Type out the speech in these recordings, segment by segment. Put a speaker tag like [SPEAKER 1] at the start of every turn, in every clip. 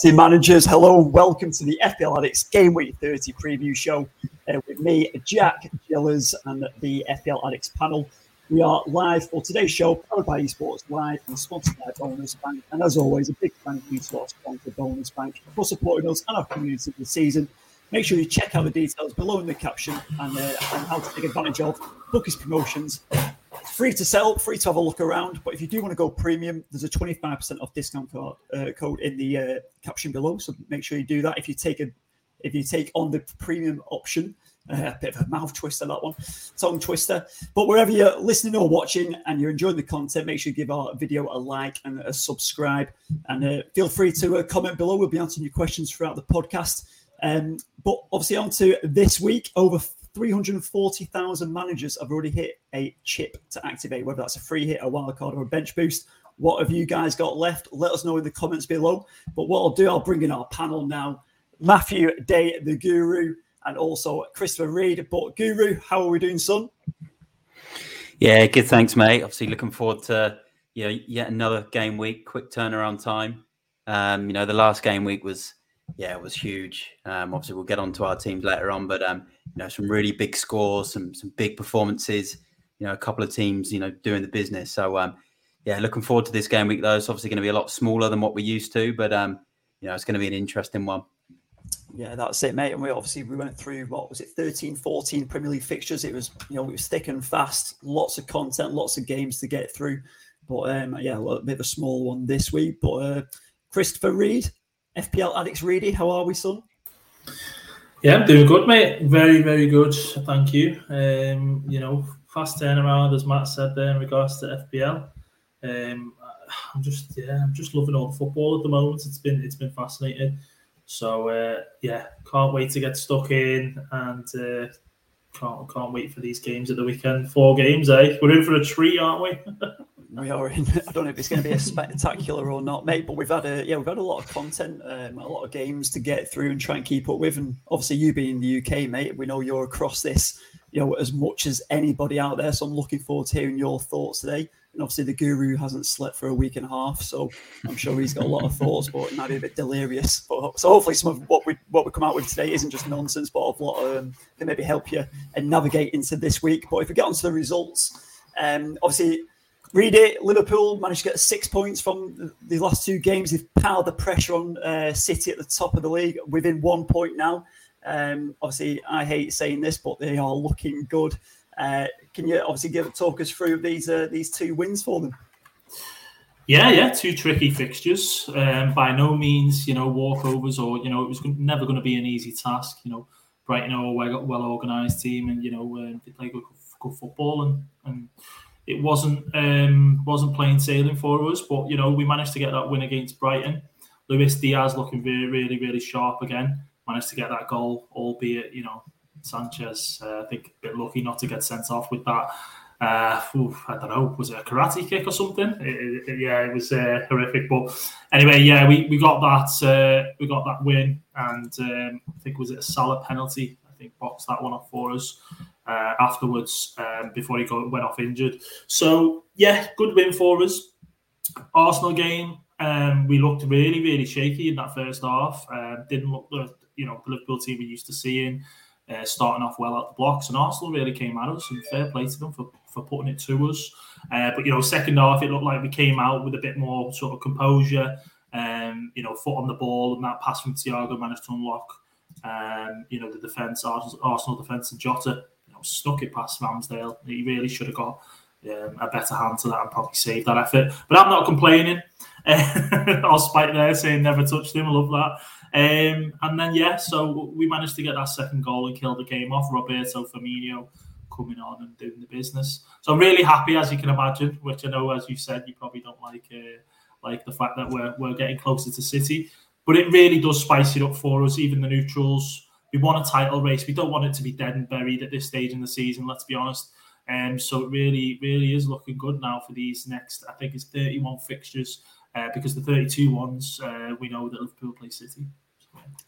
[SPEAKER 1] Fantasy managers, hello, welcome to the FPL Addicts Game Week 30 preview show uh, with me, Jack Gillers, and the FPL Addicts panel. We are live for today's show, powered by Esports Live and sponsored by Bonus Bank. And as always, a big thank you to our sponsor, Bonus Bank, for supporting us and our community this season. Make sure you check out the details below in the caption and, uh, and how to take advantage of Bookies promotions free to sell, free to have a look around. But if you do want to go premium, there's a 25% off discount code, uh, code in the uh, caption below. So make sure you do that. If you take a, if you take on the premium option, a bit of a mouth twister that one, tongue twister. But wherever you're listening or watching and you're enjoying the content, make sure you give our video a like and a subscribe. And uh, feel free to uh, comment below. We'll be answering your questions throughout the podcast. Um, but obviously, on to this week, over 340,000 managers have already hit a chip to activate, whether that's a free hit, a wild card, or a bench boost. What have you guys got left? Let us know in the comments below. But what I'll do, I'll bring in our panel now. Matthew Day, the guru, and also Christopher Reed. But Guru, how are we doing, son?
[SPEAKER 2] Yeah, good. Thanks, mate. Obviously, looking forward to you know yet another game week. Quick turnaround time. Um, you know, the last game week was yeah, it was huge. Um, obviously, we'll get on to our teams later on, but um, you know, some really big scores, some some big performances. You know, a couple of teams, you know, doing the business. So, um, yeah, looking forward to this game week. Though it's obviously going to be a lot smaller than what we're used to, but um, you know, it's going to be an interesting one.
[SPEAKER 1] Yeah, that's it, mate. And we obviously we went through what was it, 13, 14 Premier League fixtures. It was you know it was thick and fast, lots of content, lots of games to get through. But um, yeah, a bit of a small one this week. But uh, Christopher Reed, FPL Addicts Reedy, how are we, son?
[SPEAKER 3] Yeah, I'm doing good, mate. Very, very good. Thank you. Um, you know, fast turnaround, as Matt said there in regards to FPL. Um, I'm just, yeah, I'm just loving all football at the moment. It's been, it's been fascinating. So uh, yeah, can't wait to get stuck in and uh, can't, can't wait for these games at the weekend. Four games, eh? We're in for a treat, aren't we?
[SPEAKER 1] we are in. I don't know if it's going to be a spectacular or not, mate. But we've had a yeah, we've had a lot of content, um, a lot of games to get through and try and keep up with. And obviously, you being in the UK, mate, we know you're across this, you know, as much as anybody out there. So I'm looking forward to hearing your thoughts today. And obviously, the guru hasn't slept for a week and a half, so I'm sure he's got a lot of thoughts, but it might be a bit delirious. But so hopefully, some of what we what we come out with today isn't just nonsense, but a lot um, can maybe help you and navigate into this week. But if we get onto the results, um, obviously Reedy. Liverpool managed to get six points from the last two games. They've piled the pressure on uh, City at the top of the league within one point now. Um, obviously, I hate saying this, but they are looking good. Uh, can you obviously give talk us through these uh, these two wins for them?
[SPEAKER 3] Yeah, yeah, two tricky fixtures. Um, by no means, you know, walkovers or you know, it was never going to be an easy task. You know, Brighton are a well, organised team, and you know, uh, they play good, good football, and and it wasn't um, wasn't plain sailing for us. But you know, we managed to get that win against Brighton. Luis Diaz looking really, really, really sharp again. Managed to get that goal, albeit you know Sanchez. Uh, I think a bit lucky not to get sent off with that. Uh, oof, I don't know, was it a karate kick or something? It, it, yeah, it was uh, horrific. But anyway, yeah, we, we got that uh, we got that win, and um, I think was it a Salah penalty? I think boxed that one up for us uh, afterwards um, before he got, went off injured. So yeah, good win for us. Arsenal game, um, we looked really really shaky in that first half. Uh, didn't look the you know the Liverpool team we used to seeing. Uh, starting off well out the blocks, and Arsenal really came at us, and fair play to them for, for putting it to us. Uh, but you know, second half, it looked like we came out with a bit more sort of composure, um, you know, foot on the ball, and that pass from Thiago managed to unlock, um, you know, the defence, Arsenal, defence, and Jota You know, snuck it past Ramsdale. He really should have got um, a better hand to that and probably save that effort. But I'm not complaining. I'll spike there saying never touched him. I love that. Um, and then yeah, so we managed to get that second goal and kill the game off. Roberto Firmino coming on and doing the business. So I'm really happy, as you can imagine. Which I know, as you said, you probably don't like uh, like the fact that we're we're getting closer to City, but it really does spice it up for us. Even the neutrals we want a title race. We don't want it to be dead and buried at this stage in the season. Let's be honest. Um, so it really, really is looking good now for these next. I think it's 31 fixtures uh, because the 32 ones uh, we know that Liverpool play City.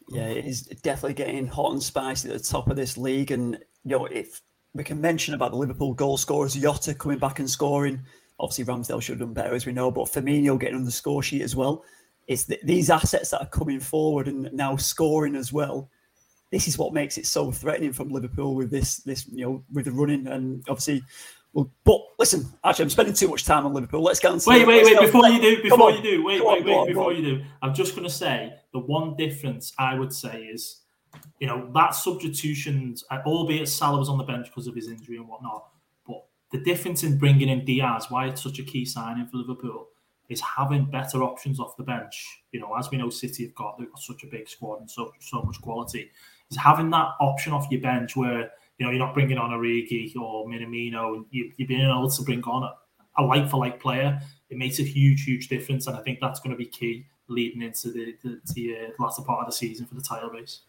[SPEAKER 1] Yeah, it is definitely getting hot and spicy at the top of this league. And you know, if we can mention about the Liverpool goal scorers, Jota coming back and scoring. Obviously, Ramsdale should have done better, as we know, but Firmino getting on the score sheet as well. It's the, these assets that are coming forward and now scoring as well. This is what makes it so threatening from Liverpool with this, this you know, with the running and obviously. Well, but listen, actually, I'm spending too much time on Liverpool. Let's go. And
[SPEAKER 3] wait, wait, wait! Before you do, before you do, wait, wait, wait! Before you do, I'm just going to say the one difference I would say is you know, that substitutions, albeit Salah was on the bench because of his injury and whatnot, but the difference in bringing in Diaz, why it's such a key signing for Liverpool, is having better options off the bench. You know, as we know, City have got, got such a big squad and so so much quality. Having that option off your bench where you know you're not bringing on a Origi or Minamino, and you, you're being able to bring on a, a like for like player. It makes a huge, huge difference, and I think that's going to be key leading into the the, the uh, latter part of the season for the title race.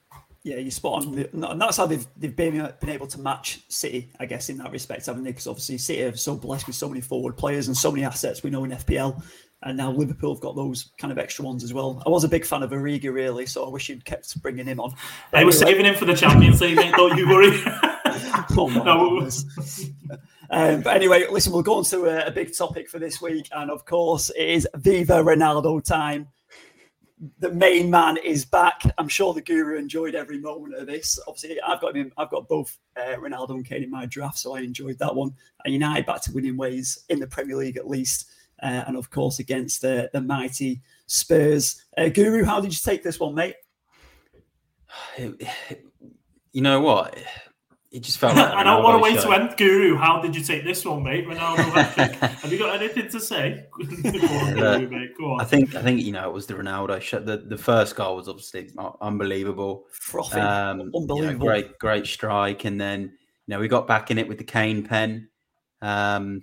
[SPEAKER 1] Yeah, you're spot on. And that's how they've they've been, been able to match City, I guess, in that respect, haven't they? Because obviously City are so blessed with so many forward players and so many assets we know in FPL. And now Liverpool have got those kind of extra ones as well. I was a big fan of Origi, really, so I wish you'd kept bringing him on.
[SPEAKER 3] But I was anyway, saving him for the Champions League, mate. Don't you worry.
[SPEAKER 1] oh no. um, but anyway, listen, we'll go on to a, a big topic for this week. And of course, it is Viva Ronaldo time the main man is back. I'm sure the guru enjoyed every moment of this. Obviously, I've got him. I've got both uh, Ronaldo and Kane in my draft, so I enjoyed that one. And United back to winning ways in the Premier League at least, uh, and of course against the the mighty Spurs. Uh, guru, how did you take this one, mate?
[SPEAKER 2] You know what? it just felt like
[SPEAKER 3] I don't want to wait to end. Guru, how did you take this one, mate? Ronaldo Have you got anything to say?
[SPEAKER 2] Guru, on. I think I think you know it was the Ronaldo shot. The the first goal was obviously unbelievable,
[SPEAKER 1] frothy, um, unbelievable,
[SPEAKER 2] great great strike, and then you know we got back in it with the Kane pen, um,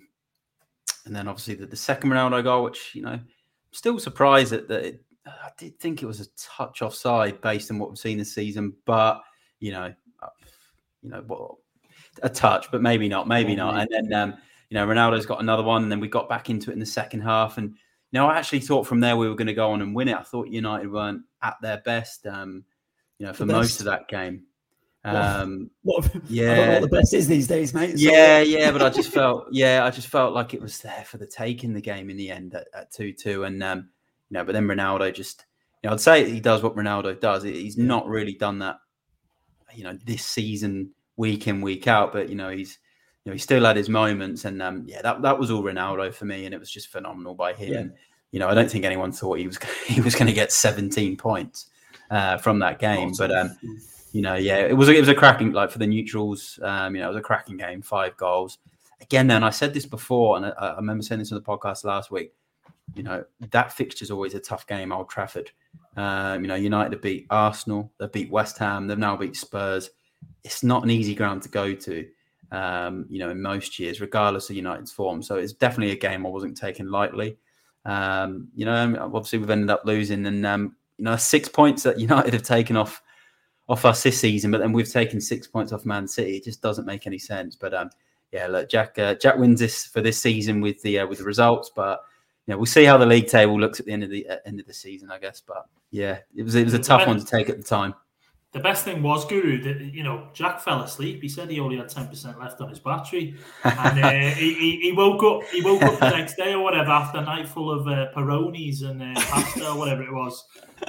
[SPEAKER 2] and then obviously the, the second Ronaldo goal, which you know, I'm still surprised that, that it, I did think it was a touch offside based on what we've seen this season, but you know you know, well, a touch, but maybe not, maybe not. And then, um, you know, Ronaldo's got another one, and then we got back into it in the second half. And you know, I actually thought from there we were going to go on and win it. I thought United weren't at their best, um, you know, for most of that game. Um,
[SPEAKER 1] what, what, yeah, what the best is these days, mate.
[SPEAKER 2] Yeah, yeah, but I just felt, yeah, I just felt like it was there for the take in the game in the end at, two two, and um, you know, but then Ronaldo just, you know, I'd say he does what Ronaldo does. He's not really done that you know this season week in week out. But you know he's you know he still had his moments, and um, yeah, that that was all Ronaldo for me, and it was just phenomenal by him. Yeah. you know, I don't think anyone thought he was he was going to get 17 points uh, from that game, but um, you know, yeah, it was it was a cracking like for the neutrals. Um, you know, it was a cracking game, five goals. Again, then I said this before, and I, I remember saying this on the podcast last week. You know, that fixture is always a tough game, Old Trafford. Um, you know, United have beat Arsenal, they've beat West Ham, they've now beat Spurs. It's not an easy ground to go to, um, you know, in most years, regardless of United's form. So it's definitely a game I wasn't taking lightly. Um, you know, obviously we've ended up losing, and um, you know, six points that United have taken off off us this season, but then we've taken six points off Man City. It just doesn't make any sense. But um, yeah, look, Jack uh, Jack wins this for this season with the uh, with the results, but yeah, we'll see how the league table looks at the end of the uh, end of the season, I guess. But yeah, it was it was a tough one to take at the time.
[SPEAKER 3] The best thing was Guru that you know Jack fell asleep. He said he only had ten percent left on his battery, and uh, he, he, he, woke up. He woke up the next day or whatever after a night full of uh, Peronis and uh, pasta or whatever it was.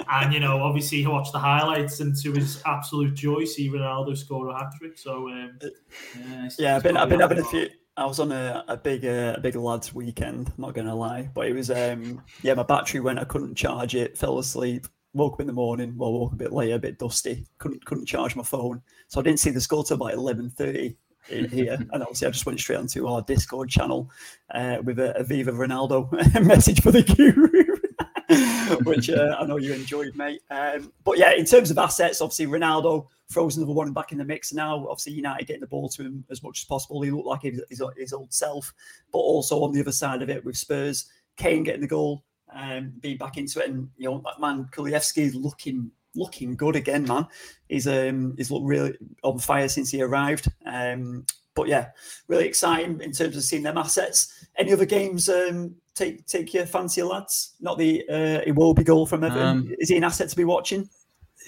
[SPEAKER 3] And you know, obviously, he watched the highlights, and to his absolute joy, see Ronaldo score a hat trick. So um,
[SPEAKER 1] yeah, yeah, I've been I've been having a few. I was on a, a big uh, a big lads weekend. I'm not gonna lie, but it was um yeah. My battery went. I couldn't charge it. Fell asleep. Woke up in the morning. Well, woke a bit late, a bit dusty. Couldn't couldn't charge my phone, so I didn't see the score till about eleven thirty in here. and obviously, I just went straight onto our Discord channel uh, with a, a Viva Ronaldo message for the guru. which uh, I know you enjoyed, mate. Um, but yeah, in terms of assets, obviously Ronaldo throws another one back in the mix now. Obviously, United getting the ball to him as much as possible. He looked like his, his, his old self, but also on the other side of it with Spurs, Kane getting the goal, um, being back into it, and you know, man, Kulusevski looking looking good again, man. He's um he's looked really on fire since he arrived. Um, but yeah, really exciting in terms of seeing them assets. Any other games um, take take your fancy, lads? Not the uh, Iwobi goal from Everton. Um, Is he an asset to be watching?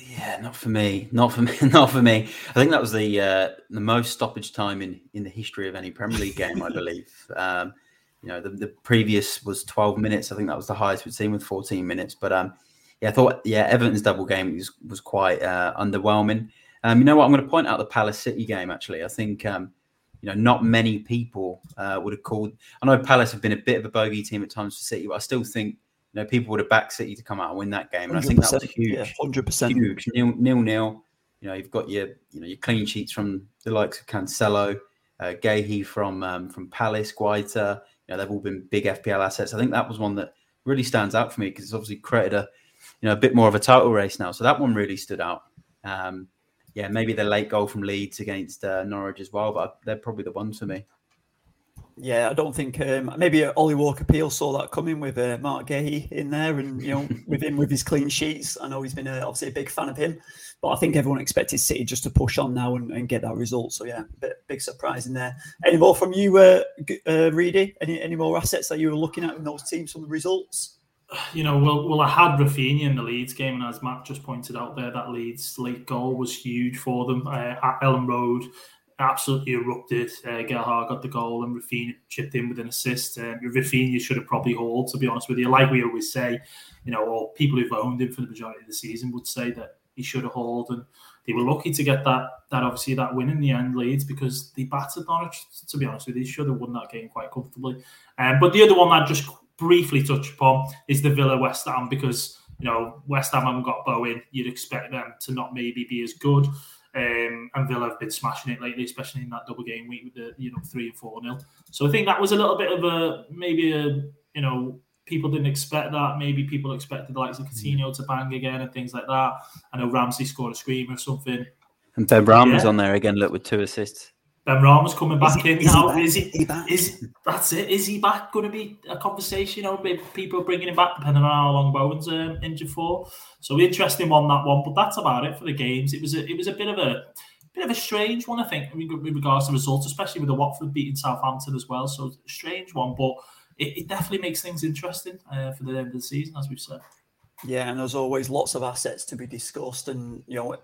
[SPEAKER 2] Yeah, not for me. Not for me. Not for me. I think that was the uh, the most stoppage time in in the history of any Premier League game, I believe. Um, you know, the, the previous was 12 minutes. I think that was the highest we've seen with 14 minutes. But um, yeah, I thought yeah, Everton's double game was was quite uh, underwhelming. Um, you know what? I'm going to point out the Palace City game. Actually, I think um, you know not many people uh, would have called. I know Palace have been a bit of a bogey team at times for City, but I still think you know people would have backed City to come out and win that game, and I think that was huge,
[SPEAKER 1] hundred percent
[SPEAKER 2] huge. Nil, nil nil. You know, you've got your you know your clean sheets from the likes of Cancelo, uh, Guéhi from um, from Palace, Guaita. Know, they've all been big FPL assets. I think that was one that really stands out for me because it's obviously created a you know a bit more of a title race now. So that one really stood out. Um, yeah, maybe the late goal from Leeds against uh, Norwich as well, but they're probably the ones for me.
[SPEAKER 1] Yeah, I don't think um, maybe Ollie Walker Peel saw that coming with uh, Marc Guéhi in there, and you know, with him with his clean sheets. I know he's been uh, obviously a big fan of him, but I think everyone expected City just to push on now and, and get that result. So yeah, bit, big surprise in there. Any more from you, uh, uh, Reedy? Any any more assets that you were looking at in those teams from the results?
[SPEAKER 3] You know, well, well, I had Raphinha in the Leeds game, and as Matt just pointed out there, that Leeds late goal was huge for them uh, at Elland Road absolutely erupted. Uh, Gelhardt got the goal and Raphinha chipped in with an assist. Um, Raphinha should have probably hauled, to be honest with you. Like we always say, you know, or people who've owned him for the majority of the season would say that he should have hauled. And they were lucky to get that, that obviously that win in the end, Leeds, because they battered Norwich, to be honest with you. They should have won that game quite comfortably. Um, but the other one I just briefly touch upon is the Villa West Ham, because, you know, West Ham haven't got Bowen. You'd expect them to not maybe be as good. Um, and Villa have been smashing it lately, especially in that double game week with the you know three and four nil. So I think that was a little bit of a maybe a you know people didn't expect that. Maybe people expected the likes of Coutinho to bang again and things like that. I know Ramsey scored a scream or something.
[SPEAKER 2] And Benrahma's yeah. on there again. Look with two assists.
[SPEAKER 3] Benrahma's coming back is in is now. He is he? Is, back? is that's it? Is he back? Going to be a conversation? You know, people bringing him back depending on how long Bowen's um, injured for. So interesting one that one. But that's about it for the games. It was a it was a bit of a bit of a strange one, I think, with regards to results, especially with the Watford beating Southampton as well. So strange one, but it, it definitely makes things interesting uh, for the end of the season, as we've said.
[SPEAKER 1] Yeah, and there's always lots of assets to be discussed, and you know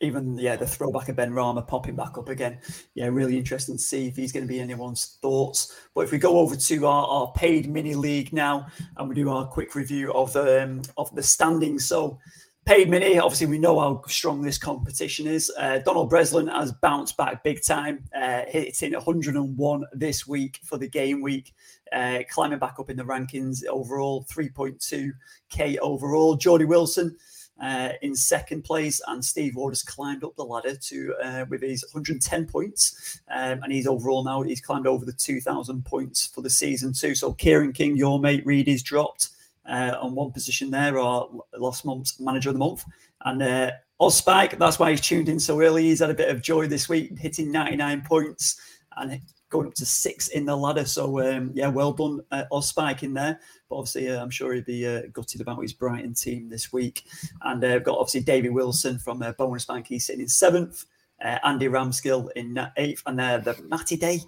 [SPEAKER 1] even yeah, the throwback of Benrahma popping back up again. Yeah, really interesting to see if he's going to be anyone's thoughts. But if we go over to our, our paid mini league now and we do our quick review of the um, of the standings. So paid mini, obviously we know how strong this competition is. Uh, Donald Breslin has bounced back big time, uh, hitting 101 this week for the game week. Uh, climbing back up in the rankings overall, 3.2k overall. Jordy Wilson uh, in second place, and Steve Ward has climbed up the ladder to uh, with his 110 points, um, and he's overall now he's climbed over the 2,000 points for the season too. So Kieran King, your mate Reed, is dropped uh, on one position there, our last month's manager of the month, and. Uh, Oz Spike, that's why he's tuned in so early. He's had a bit of joy this week, hitting 99 points and going up to six in the ladder. So um, yeah, well done, uh, Oz Spike in there. But obviously, uh, I'm sure he'd be uh, gutted about his Brighton team this week. And uh, got obviously Davy Wilson from uh, Bonus Bank. He's sitting in seventh. Uh, Andy Ramskill in eighth, and uh, the Matty Day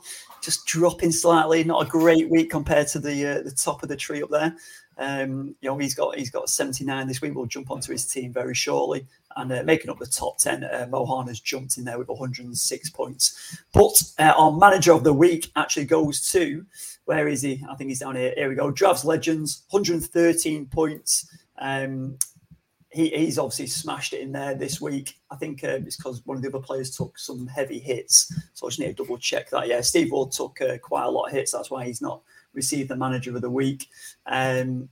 [SPEAKER 1] just dropping slightly. Not a great week compared to the uh, the top of the tree up there. Um, you know, he's got he's got 79 this week. We'll jump onto his team very shortly. And uh, making up the top 10, uh, Mohan has jumped in there with 106 points. But uh, our manager of the week actually goes to, where is he? I think he's down here. Here we go. Dravs Legends, 113 points. Um, he, he's obviously smashed it in there this week. I think uh, it's because one of the other players took some heavy hits. So I just need to double check that. Yeah, Steve Ward took uh, quite a lot of hits. That's why he's not received the manager of the week. Um,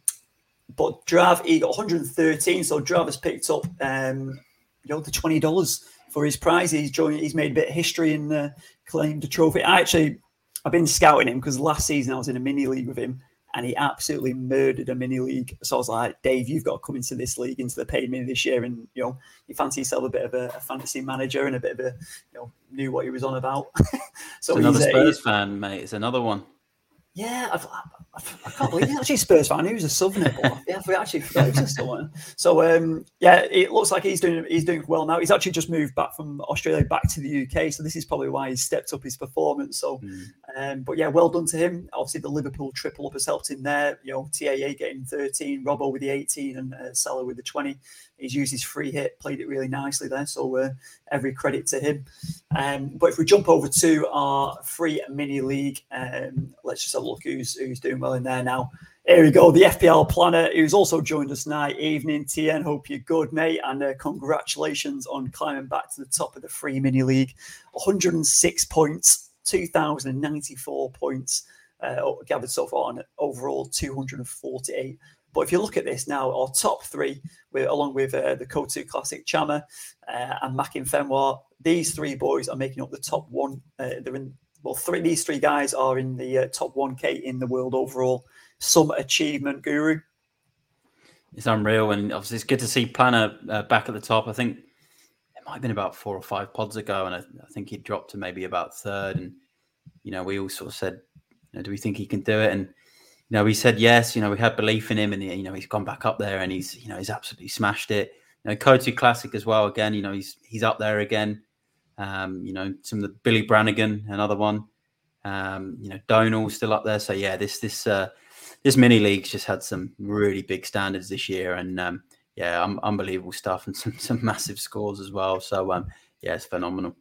[SPEAKER 1] but Drav, he got 113. So Drav has picked up um, you know, the $20 for his prize. He's joined, he's made a bit of history and uh, claimed a trophy. I actually, I've been scouting him because last season I was in a mini league with him and he absolutely murdered a mini league. So I was like, Dave, you've got to come into this league, into the paid mini this year, and you know, you fancy yourself a bit of a, a fantasy manager and a bit of a, you know, knew what he was on about.
[SPEAKER 2] so it's another Spurs fan, mate. It's another one.
[SPEAKER 1] Yeah, I've, I can't believe he's actually a Spurs fan. He was a Southerner, but yeah, we actually forgot he was a Southerner. So um, yeah, it looks like he's doing he's doing well now. He's actually just moved back from Australia back to the UK, so this is probably why he's stepped up his performance. So, mm. um, but yeah, well done to him. Obviously, the Liverpool triple up has helped him there. You know, TAA getting 13, Robbo with the 18, and uh, Salah with the 20 he's used his free hit, played it really nicely there. So uh, every credit to him. Um, but if we jump over to our free mini league, um, let's just have a look who's who's doing well in there now. Here we go, the FPL planner, who's also joined us tonight. Evening, TN. Hope you're good, mate. And uh, congratulations on climbing back to the top of the free mini league. 106 points, 2,094 points uh, gathered so far, and overall 248 but if you look at this now, our top three, along with uh, the Coatue Classic Chama uh, and Mackin Fenwar, these three boys are making up the top one. Uh, they're in well, three. These three guys are in the uh, top one K in the world overall. Some achievement, Guru.
[SPEAKER 2] It's unreal, and obviously it's good to see Planner uh, back at the top. I think it might have been about four or five pods ago, and I, I think he dropped to maybe about third. And you know, we all sort of said, you know, "Do we think he can do it?" And you know, he said yes. You know, we had belief in him, and you know, he's gone back up there, and he's you know, he's absolutely smashed it. You know, Coatue Classic as well. Again, you know, he's he's up there again. Um, you know, some of the Billy Brannigan, another one. Um, you know, Donal still up there. So yeah, this this uh, this mini league's just had some really big standards this year, and um, yeah, um, unbelievable stuff, and some some massive scores as well. So um, yeah, it's phenomenal.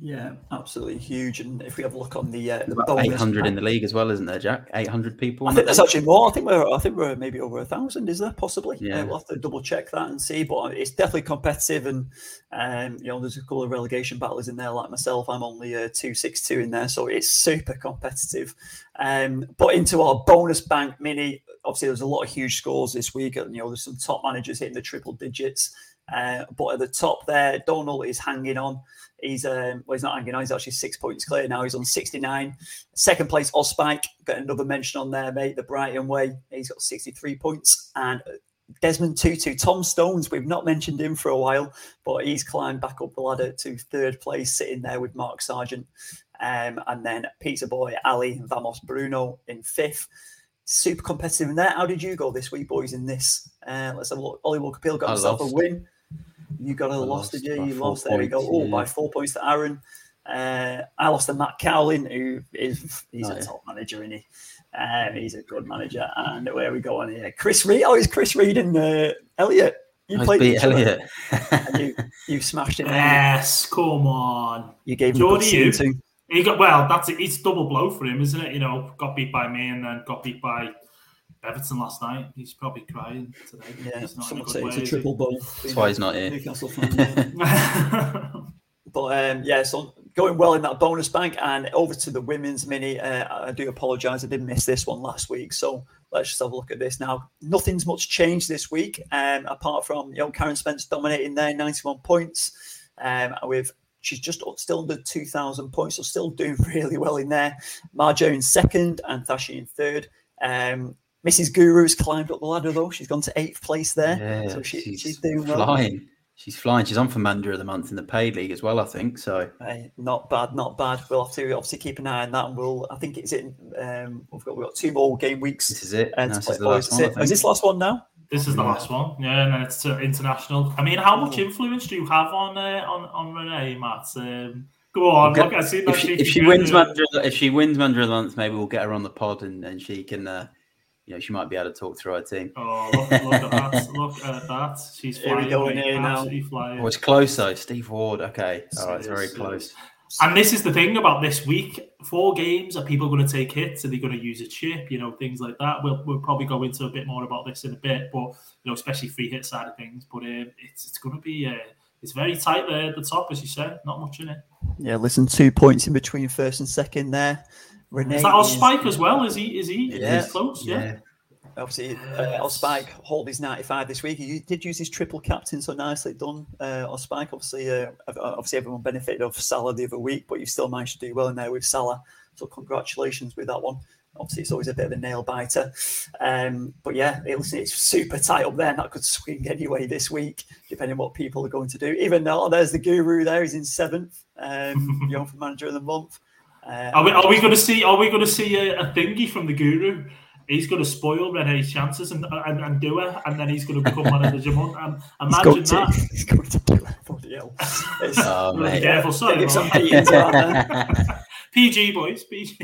[SPEAKER 1] Yeah, absolutely huge. And if we have a look on the, uh,
[SPEAKER 2] the eight hundred in the league as well, isn't there, Jack? Eight hundred people.
[SPEAKER 1] I think there's actually more. I think we're I think we're maybe over a thousand. Is there possibly? Yeah, uh, we'll have to double check that and see. But it's definitely competitive, and um, you know, there's a couple of relegation battles in there. Like myself, I'm only uh, two six two in there, so it's super competitive. Um, but into our bonus bank mini, obviously there's a lot of huge scores this week. And you know, there's some top managers hitting the triple digits. Uh, but at the top there, Donal is hanging on. He's um, well, he's not hanging on. He's actually six points clear now. He's on 69. Second place, Ospike. Got another mention on there, mate. The Brighton way. He's got 63 points. And Desmond Tutu, Tom Stones. We've not mentioned him for a while, but he's climbed back up the ladder to third place, sitting there with Mark Sargent. Um, and then Peter Boy, Ali, Vamos Bruno in fifth. Super competitive in there. How did you go this week, boys? In this, uh, let's have a look. Ollie Walker Peel got himself a win. You got a loss, did you? You lost. There we go. Oh, yeah. by four points to Aaron. Uh, I lost to Matt Cowlin, who is he's oh, a yeah. top manager, isn't he? Um, he's a good manager. And where we go on here? Chris Reed. Oh, it's Chris Reed and uh, Elliot.
[SPEAKER 2] You played beat Elliot.
[SPEAKER 1] you, you smashed it.
[SPEAKER 3] Yes, come on.
[SPEAKER 1] You gave him you.
[SPEAKER 3] He got well. That's it. It's double blow for him, isn't it? You know, got beat by me and then got beat by Everton last night. He's probably crying today.
[SPEAKER 1] Yeah, he's not someone say it's a triple ball.
[SPEAKER 2] That's why he's not here.
[SPEAKER 1] but um, yeah, so going well in that bonus bank and over to the women's mini. Uh, I do apologise, I did miss this one last week. So let's just have a look at this now. Nothing's much changed this week, um, apart from you know Karen Spence dominating there, 91 points. Um, with she's just still under 2,000 points, so still doing really well in there. Marjo in second and Thashi in third. Um, Mrs. Guru's climbed up the ladder though. She's gone to eighth place there. Yeah, so she, she's, she's, doing
[SPEAKER 2] well. Flying. She's flying. She's on for Manager of the Month in the paid league as well, I think. So
[SPEAKER 1] hey, not bad, not bad. We'll have to obviously keep an eye on that, and we'll. I think it's in. Um, we've got we've got two more game weeks.
[SPEAKER 2] This is it.
[SPEAKER 1] Uh, no, this is, the last one, is, is this last one now?
[SPEAKER 3] This is the last one, yeah, and then it's uh, international. I mean, how much influence do you have on uh, on on Renee, Matt? Um, go on, look, I see
[SPEAKER 2] if she, if she wins manager, if she wins manager of the month, maybe we'll get her on the pod and, and she can uh, you know, she might be able to talk through her team.
[SPEAKER 3] Oh, look, look at that. Look at that. She's flying. Here we go here now. Flying.
[SPEAKER 2] Oh, it's close though. Steve Ward. Okay. All right. It's very close.
[SPEAKER 3] And this is the thing about this week. Four games. Are people going to take hits? Are they going to use a chip? You know, things like that. We'll, we'll probably go into a bit more about this in a bit, but, you know, especially free hit side of things. But um, it's, it's going to be, uh, it's very tight there at the top, as you said. Not much in it.
[SPEAKER 1] Yeah, listen, two points in between first and second there.
[SPEAKER 3] Renee is that our spike as well? Is he? Is he? Yeah. He's close. Yeah. yeah.
[SPEAKER 1] Obviously, uh, Spike hold his 95 this week. He did use his triple captain, so nicely done, uh, Spike. Obviously, uh, obviously everyone benefited off Salah the other week, but you still managed to do well in there with Salah. So congratulations with that one. Obviously, it's always a bit of a nail biter. Um, but yeah, it's, it's super tight up there, and that could swing anyway this week, depending on what people are going to do. Even though there's the guru there, he's in seventh, um, young for manager of the month.
[SPEAKER 3] Uh, are we, are we going to see? Are we going to see a, a thingy from the guru? he's going to spoil Rene's chances and, and, and do it, and then he's going to become one of the Jamon. Um, imagine he's that.
[SPEAKER 1] To, he's going to do it. Bloody hell.
[SPEAKER 3] oh, really careful, sorry. PG boys, PG.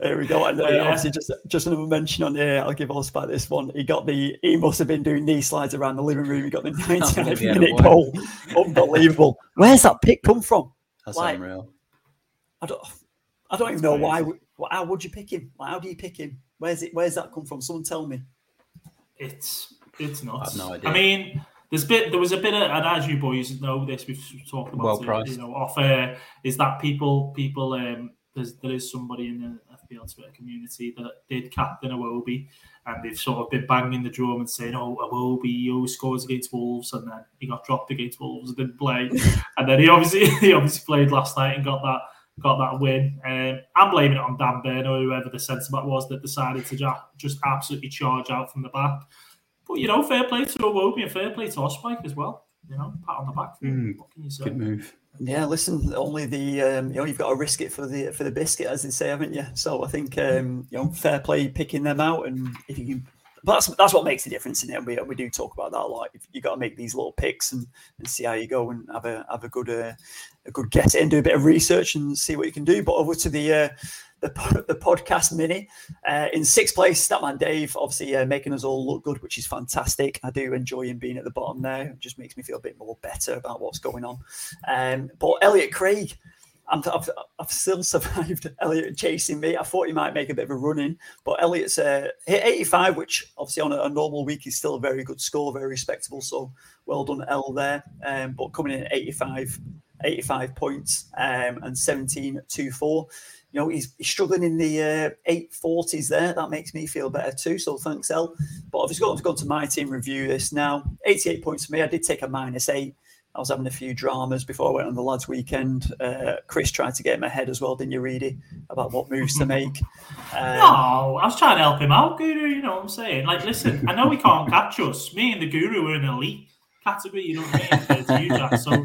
[SPEAKER 1] There we go. And uh, yeah. obviously, just just another mention on here. I'll give us by this one. He got the. He must have been doing knee slides around the living room. He got the 99 minute goal. Unbelievable. Where's that pick come from?
[SPEAKER 2] That's like, unreal.
[SPEAKER 1] I don't. I don't That's even know crazy. why. How would you pick him? How do you pick him? Where's it? Where's that come from? Someone tell me.
[SPEAKER 3] It's it's not.
[SPEAKER 2] I have no idea.
[SPEAKER 3] I mean, there's bit there was a bit of, and as you boys know this, we've talked about
[SPEAKER 2] well
[SPEAKER 3] it, you know, off air, is that people people um there's there is somebody in the FPL Twitter community that did captain Iwobi, and they've sort of been banging the drum and saying, "Oh, Iwobi, he always scores against Wolves," and then he got dropped against Wolves and didn't play, and then he obviously he obviously played last night and got that got that win. Um, I'm blaming it on Dan Burn or whoever the centre back was that decided to just, just absolutely charge out from the back. But you know, fair play to Iwobi and fair play to Oswald as well. You know, pat on the back. Mm, what can you say?
[SPEAKER 2] Good move.
[SPEAKER 1] Yeah, listen. Only the um, you know you've got to risk it for the for the biscuit, as they say, haven't you? So I think um, you know fair play picking them out, and if you can, that's that's what makes the difference in it. We, we do talk about that a lot. You got to make these little picks and, and see how you go, and have a have a good uh, a good get in, do a bit of research, and see what you can do. But over to the uh, the, the podcast mini. Uh, in sixth place, Statman Dave, obviously uh, making us all look good, which is fantastic. I do enjoy him being at the bottom there. It just makes me feel a bit more better about what's going on. Um, but Elliot Craig, i have I've still survived Elliot chasing me. I thought he might make a bit of a run in, but Elliot's uh, hit 85, which obviously on a, a, normal week is still a very good score, very respectable. So well done, L there. Um, but coming in at 85, 85 points um, and 17 2 4 you know, he's, he's struggling in the uh, 840s there. That makes me feel better too. So thanks, El. But I've just got to go to my team review this now. 88 points for me. I did take a minus eight. I was having a few dramas before I went on the lads' weekend. Uh, Chris tried to get in my head as well, didn't you, Reedy, about what moves to make?
[SPEAKER 3] Um, no, I was trying to help him out, Guru. You know what I'm saying? Like, listen, I know he can't catch us. Me and the Guru are an elite category, you know what I mean? To you, Jack. So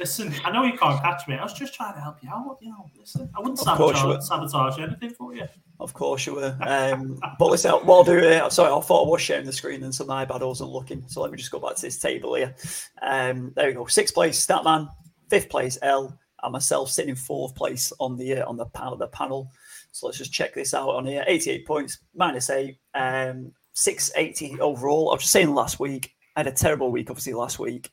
[SPEAKER 3] Listen, I know you can't catch me. I was just trying to help you out. You know, listen, I wouldn't sabotage, sabotage, anything for you.
[SPEAKER 1] Of course you were. Um, but listen, what I'll do here, sorry, I thought I was sharing the screen and so my bad I wasn't looking. So let me just go back to this table here. Um, there we go. Sixth place, Statman. Fifth place, L. And myself sitting in fourth place on the uh, on the panel. The panel. So let's just check this out on here. 88 points, minus eight, um, 680 overall. I was just saying last week, I had a terrible week, obviously, last week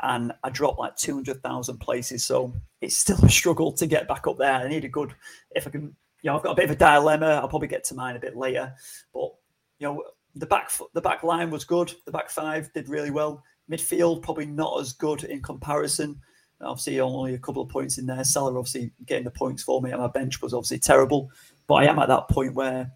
[SPEAKER 1] and I dropped like 200,000 places. So it's still a struggle to get back up there. I need a good, if I can, you know, I've got a bit of a dilemma. I'll probably get to mine a bit later. But, you know, the back the back line was good. The back five did really well. Midfield probably not as good in comparison. Obviously, only a couple of points in there. Salah obviously getting the points for me, and my bench was obviously terrible. But I am at that point where,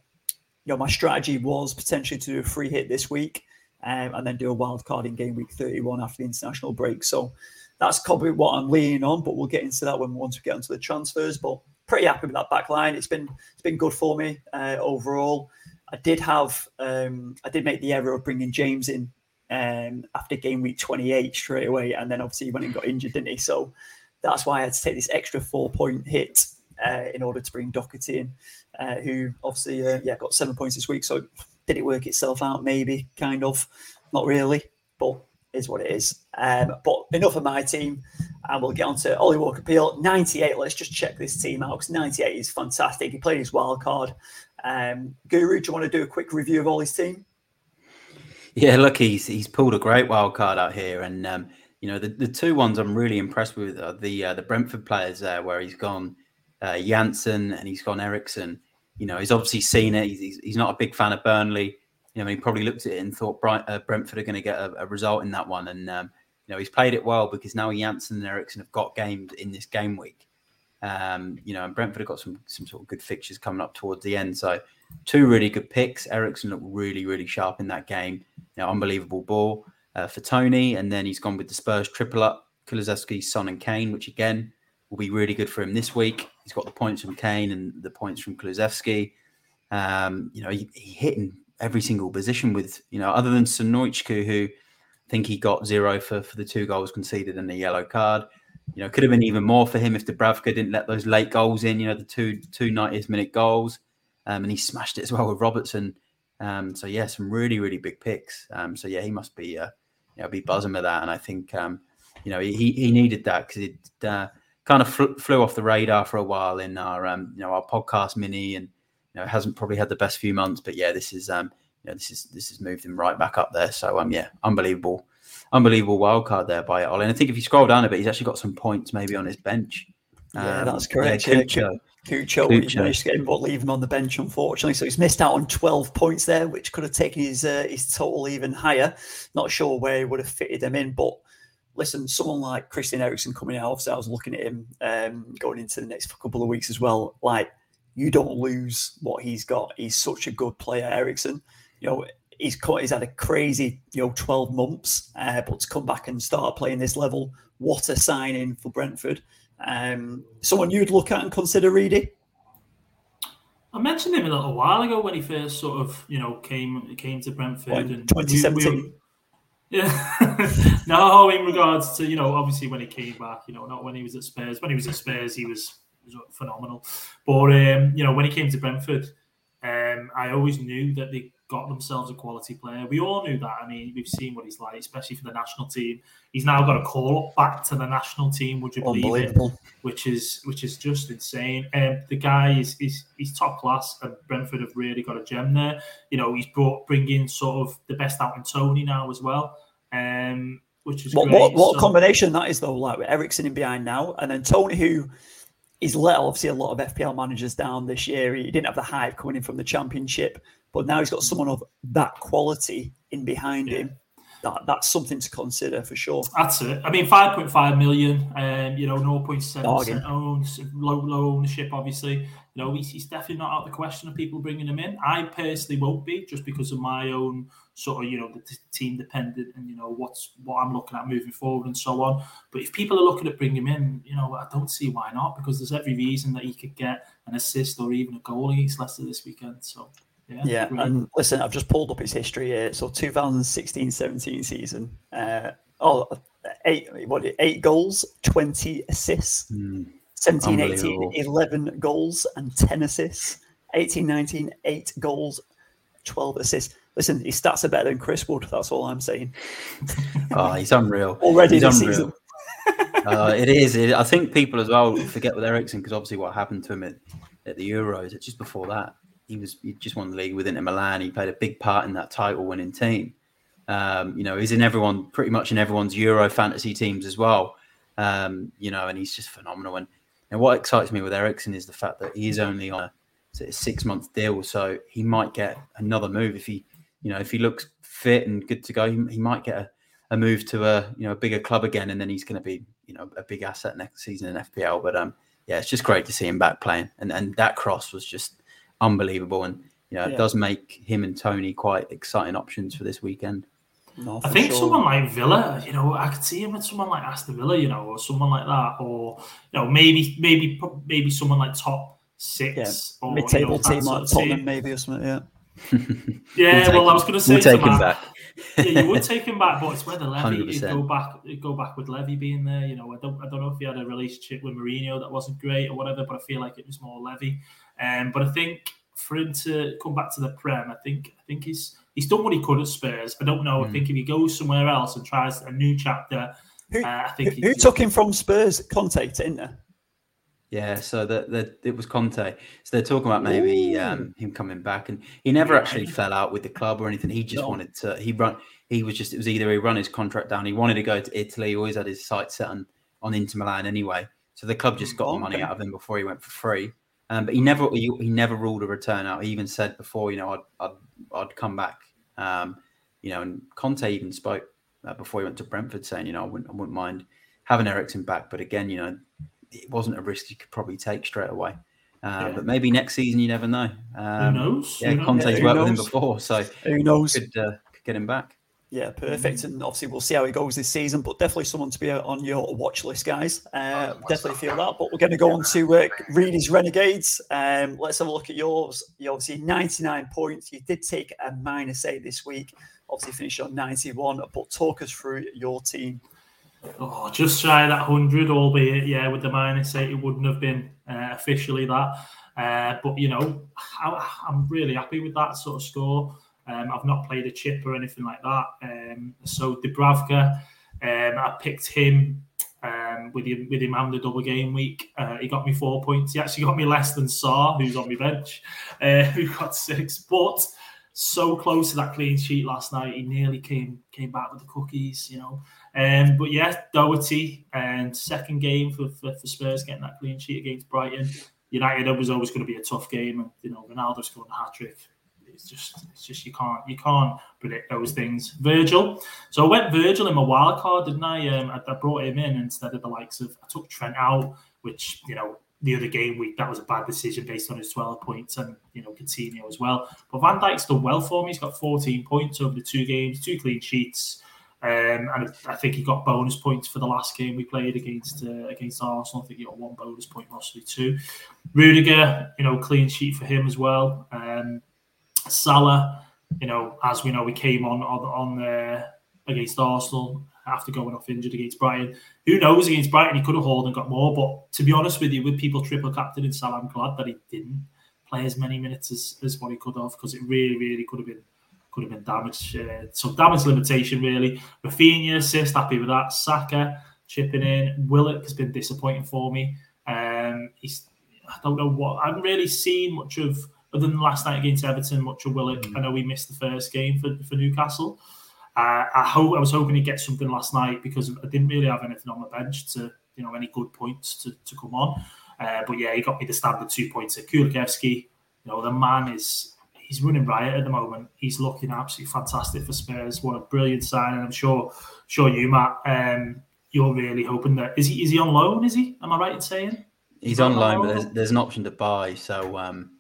[SPEAKER 1] you know, my strategy was potentially to do a free hit this week um, and then do a wild card in game week 31 after the international break. So that's probably what I'm leaning on, but we'll get into that when once we get onto the transfers. But pretty happy with that back line. It's been it's been good for me uh, overall. I did have um, I did make the error of bringing James in um, after game week 28 straight away, and then obviously he went and got injured, didn't he? So that's why I had to take this extra four point hit uh, in order to bring Doherty in, uh, who obviously uh, yeah got seven points this week. So did it work itself out? Maybe, kind of. Not really, but is what it is. Um, but enough of my team, and we'll get on to Ollie Walker Peel. 98. Let's just check this team out because 98 is fantastic. He played his wild card. Um, Guru, do you want to do a quick review of Ollie's team?
[SPEAKER 2] Yeah, look, he's he's pulled a great wild card out here, and um, you know the, the two ones I'm really impressed with are the uh, the Brentford players there, where he's gone uh, Jansson and he's gone Eriksen you know, he's obviously seen it. He's, he's not a big fan of Burnley. You know, he probably looked at it and thought Bright, uh, Brentford are going to get a, a, result in that one. And, um, you know, he's played it well because now Jansson and Eriksen have got games in this game week. Um, you know, and Brentford have got some some sort of good fixtures coming up towards the end. So two really good picks. Eriksen looked really, really sharp in that game. You know, unbelievable ball uh, for Toney. And then he's gone with the Spurs triple up, Kulusevski, Son and Kane, which again will be really good for him this week. He's got the points from Kane and the points from Kulusevski. Um, you know, he, he hit in every single position with, you know, other than Sonojku, who I think he got zero for, for the two goals conceded and the yellow card. You know, could have been even more for him if Dubravka didn't let those late goals in, you know, the two two 90th minute goals. um, and he smashed it as well with Robertson. Um, so yeah, some really really big picks. Um, so yeah, he must be uh, you know be buzzing with that, and I think um, you know he he needed that because it uh, kind of fl- flew off the radar for a while in our um, you know our podcast mini, and you know hasn't probably had the best few months, but yeah, this is um, you know this is this has moved him right back up there. So um yeah, unbelievable, unbelievable wild card there by Ollie. And I think if you scroll down a bit, he's actually got some points maybe on his bench.
[SPEAKER 1] Yeah, um, that's correct. Yeah, Cucho, Cucho, Cucho. managed to get him, but leave him on the bench, unfortunately. So he's missed out on 12 points there, which could have taken his uh, his total even higher. Not sure where he would have fitted them in, but listen, someone like Christian Eriksen coming out, obviously I was looking at him um, going into the next couple of weeks as well. Like, you don't lose what he's got. He's such a good player, Eriksen. You know, he's he's had a crazy, you know, 12 months, uh, but to come back and start playing this level, what a signing for Brentford. Um, someone you'd look at and consider Reedy?
[SPEAKER 3] I mentioned him a little while ago when he first sort of, you know, came came to Brentford
[SPEAKER 1] what, and 2017.
[SPEAKER 3] Yeah, no, in regards to you know, obviously when he came back, you know, not when he was at Spurs. When he was at Spurs, he was, was phenomenal. But um, you know, when he came to Brentford, um, I always knew that they got themselves a quality player. We all knew that. I mean, we've seen what he's like, especially for the national team. He's now got a call up back to the national team. Would you believe it? Which is which is just insane. Um, the guy is is he's top class, and Brentford have really got a gem there. You know, he's brought bringing sort of the best out in Toney now as well. Um, which is
[SPEAKER 1] what what, what so, combination that is though, like with Eriksen in behind now, and then Toney who he's let obviously a lot of FPL managers down this year. He didn't have the hype coming in from the championship. But now he's got someone of that quality in behind yeah. him. That, that's something to consider for sure.
[SPEAKER 3] That's it. I mean, 5.5 million, um, you know, 0.7% owned, low, low ownership, obviously. You know, he's, he's definitely not out of the question of people bringing him in. I personally won't be just because of my own sort of, you know, the t- team dependent and, you know, what's what I'm looking at moving forward and so on. But if people are looking at bringing him in, you know, I don't see why not because there's every reason that he could get an assist or even a goal against Leicester this weekend. So,
[SPEAKER 1] yeah, yeah. and listen, I've just pulled up his history here. So 2016-17 season. Uh, oh, eight what eight goals, 20 assists. Mm. 17 18 11 goals and 10 assists 18 19 8 goals 12 assists listen his stats are better than chris wood that's all i'm saying
[SPEAKER 2] oh he's unreal
[SPEAKER 1] already
[SPEAKER 2] he's
[SPEAKER 1] this unreal. season
[SPEAKER 2] uh, it is it, i think people as well forget with eriksen because obviously what happened to him at, at the euros it's just before that he was he just won the league with Inter Milan. He played a big part in that title winning team. Um, you know, he's in everyone pretty much in everyone's Euro fantasy teams as well. Um, you know, and he's just phenomenal. And, and what excites me with Eriksen is the fact that he's only on a, a six month deal, so he might get another move if he, you know, if he looks fit and good to go, he, he might get a, a move to a you know a bigger club again, and then he's going to be you know a big asset next season in FPL. But um, yeah, it's just great to see him back playing, and and that cross was just unbelievable. And you know, yeah. it does make him and Toney quite exciting options for this weekend.
[SPEAKER 3] No, I think sure. someone like Villa, you know, I could see him with someone like Aston Villa, you know, or someone like that, or you know, maybe, maybe, maybe someone like top six,
[SPEAKER 1] yeah. or mid-table you know, team like Tottenham, maybe or something. Yeah.
[SPEAKER 3] yeah, we'll well, I was going to say we'll take him back. yeah, you would take him back, but it's whether Levy go back, go back with Levy being there. You know, I don't, I don't know if he had a relationship with Mourinho that wasn't great or whatever, but I feel like it was more Levy. Um, but I think for him to come back to the Prem, I think I think he's he's done what he could at Spurs. I don't know. Mm. I hmm. think if he goes somewhere else and tries a new chapter,
[SPEAKER 1] who,
[SPEAKER 3] uh, I think
[SPEAKER 1] who, who took him from Spurs? Conte to Inter.
[SPEAKER 2] Yeah, so that the, it was Conte. So they're talking about maybe um, him coming back, and he never yeah. actually fell out with the club or anything. He just no. wanted to. He run. He was just. It was either he run his contract down. He wanted to go to Italy. He always had his sights set on on Inter Milan anyway. So the club just got the money out of him before he went for free. Um, but he never he, he, never ruled a return out. He even said before, you know, I'd I'd, I'd come back. Um, you know, and Conte even spoke uh, before he went to Brentford, saying, you know, I wouldn't I wouldn't mind having Eriksen back, but again, you know, it wasn't a risk you could probably take straight away. Uh, yeah. But maybe next season, you never know.
[SPEAKER 3] Um, who knows?
[SPEAKER 2] Yeah, Conte's yeah, worked knows? with him before, so
[SPEAKER 1] who knows?
[SPEAKER 2] Could, uh, could get him back.
[SPEAKER 1] Yeah, perfect. And obviously, we'll see how it goes this season, but definitely someone to be on your watch list, guys. Uh, definitely feel that. But we're going to go on to uh, Reedy's Renegades. Um, let's have a look at yours. You obviously 99 points. You did take a minus eight this week. Obviously, finished on 91. But talk us through your team.
[SPEAKER 3] Oh, just shy of that 100, albeit, yeah, with the minus eight, it wouldn't have been uh, officially that. Uh, but you know, I, am really happy with that sort of score. Um, I've not played a chip or anything like that. Um, so Dubravka, um, I picked him um, with him with him having the double game week. Uh, he got me four points. He actually got me less than Schär, who's on my bench, uh, who got six. But so close to that clean sheet last night. He nearly came came back with the cookies, you know. Um, but yeah, Doherty and second game for, for, for, Spurs getting that clean sheet against Brighton. United was always going to be a tough game, and you know Ronaldo scoring a hat trick. It's just, it's just you can't, you can't predict those things. Virgil, so I went Virgil in my wild card, didn't I? Um, I, I brought him in instead of the likes of I took Trent out, which you know the other game week, that was a bad decision based on his 12 points and, you know, Coutinho as well. But Van Dijk's done well for me. He's got 14 points over the two games, two clean sheets. Um, and I think he got bonus points for the last game we played against uh, against Arsenal. I think he got one bonus point, possibly two. Rudiger, you know, clean sheet for him as well. Um, Salah, you know, as we know, we came on on, on uh, against Arsenal after going off injured against Brighton. Who knows against Brighton he could have hauled and got more. But to be honest with you, with people triple captain in Salah, I'm glad that he didn't play as many minutes as, as what he could have because it really, really could have been could have been damage. Uh, so damage limitation really. Raphinha assist, happy with that. Saka chipping in. Willock has been disappointing for me. Um, he's I don't know what I haven't really seen much of other than last night against Everton. Much of Willock. Mm. I know we missed the first game for, for Newcastle. Uh, I hope I was hoping he'd get something last night because I didn't really have anything on my bench to you know any good points to, to come on. Uh, but yeah, he got me the standard two points at Kulusevski. You know the man is he's running riot at the moment. He's looking absolutely fantastic for Spurs. What a brilliant sign! And I'm sure sure you Matt, um, you're really hoping that is he is he on loan? Is he? Am I right in saying?
[SPEAKER 2] He's on loan, but there's, there's an option to buy. So um,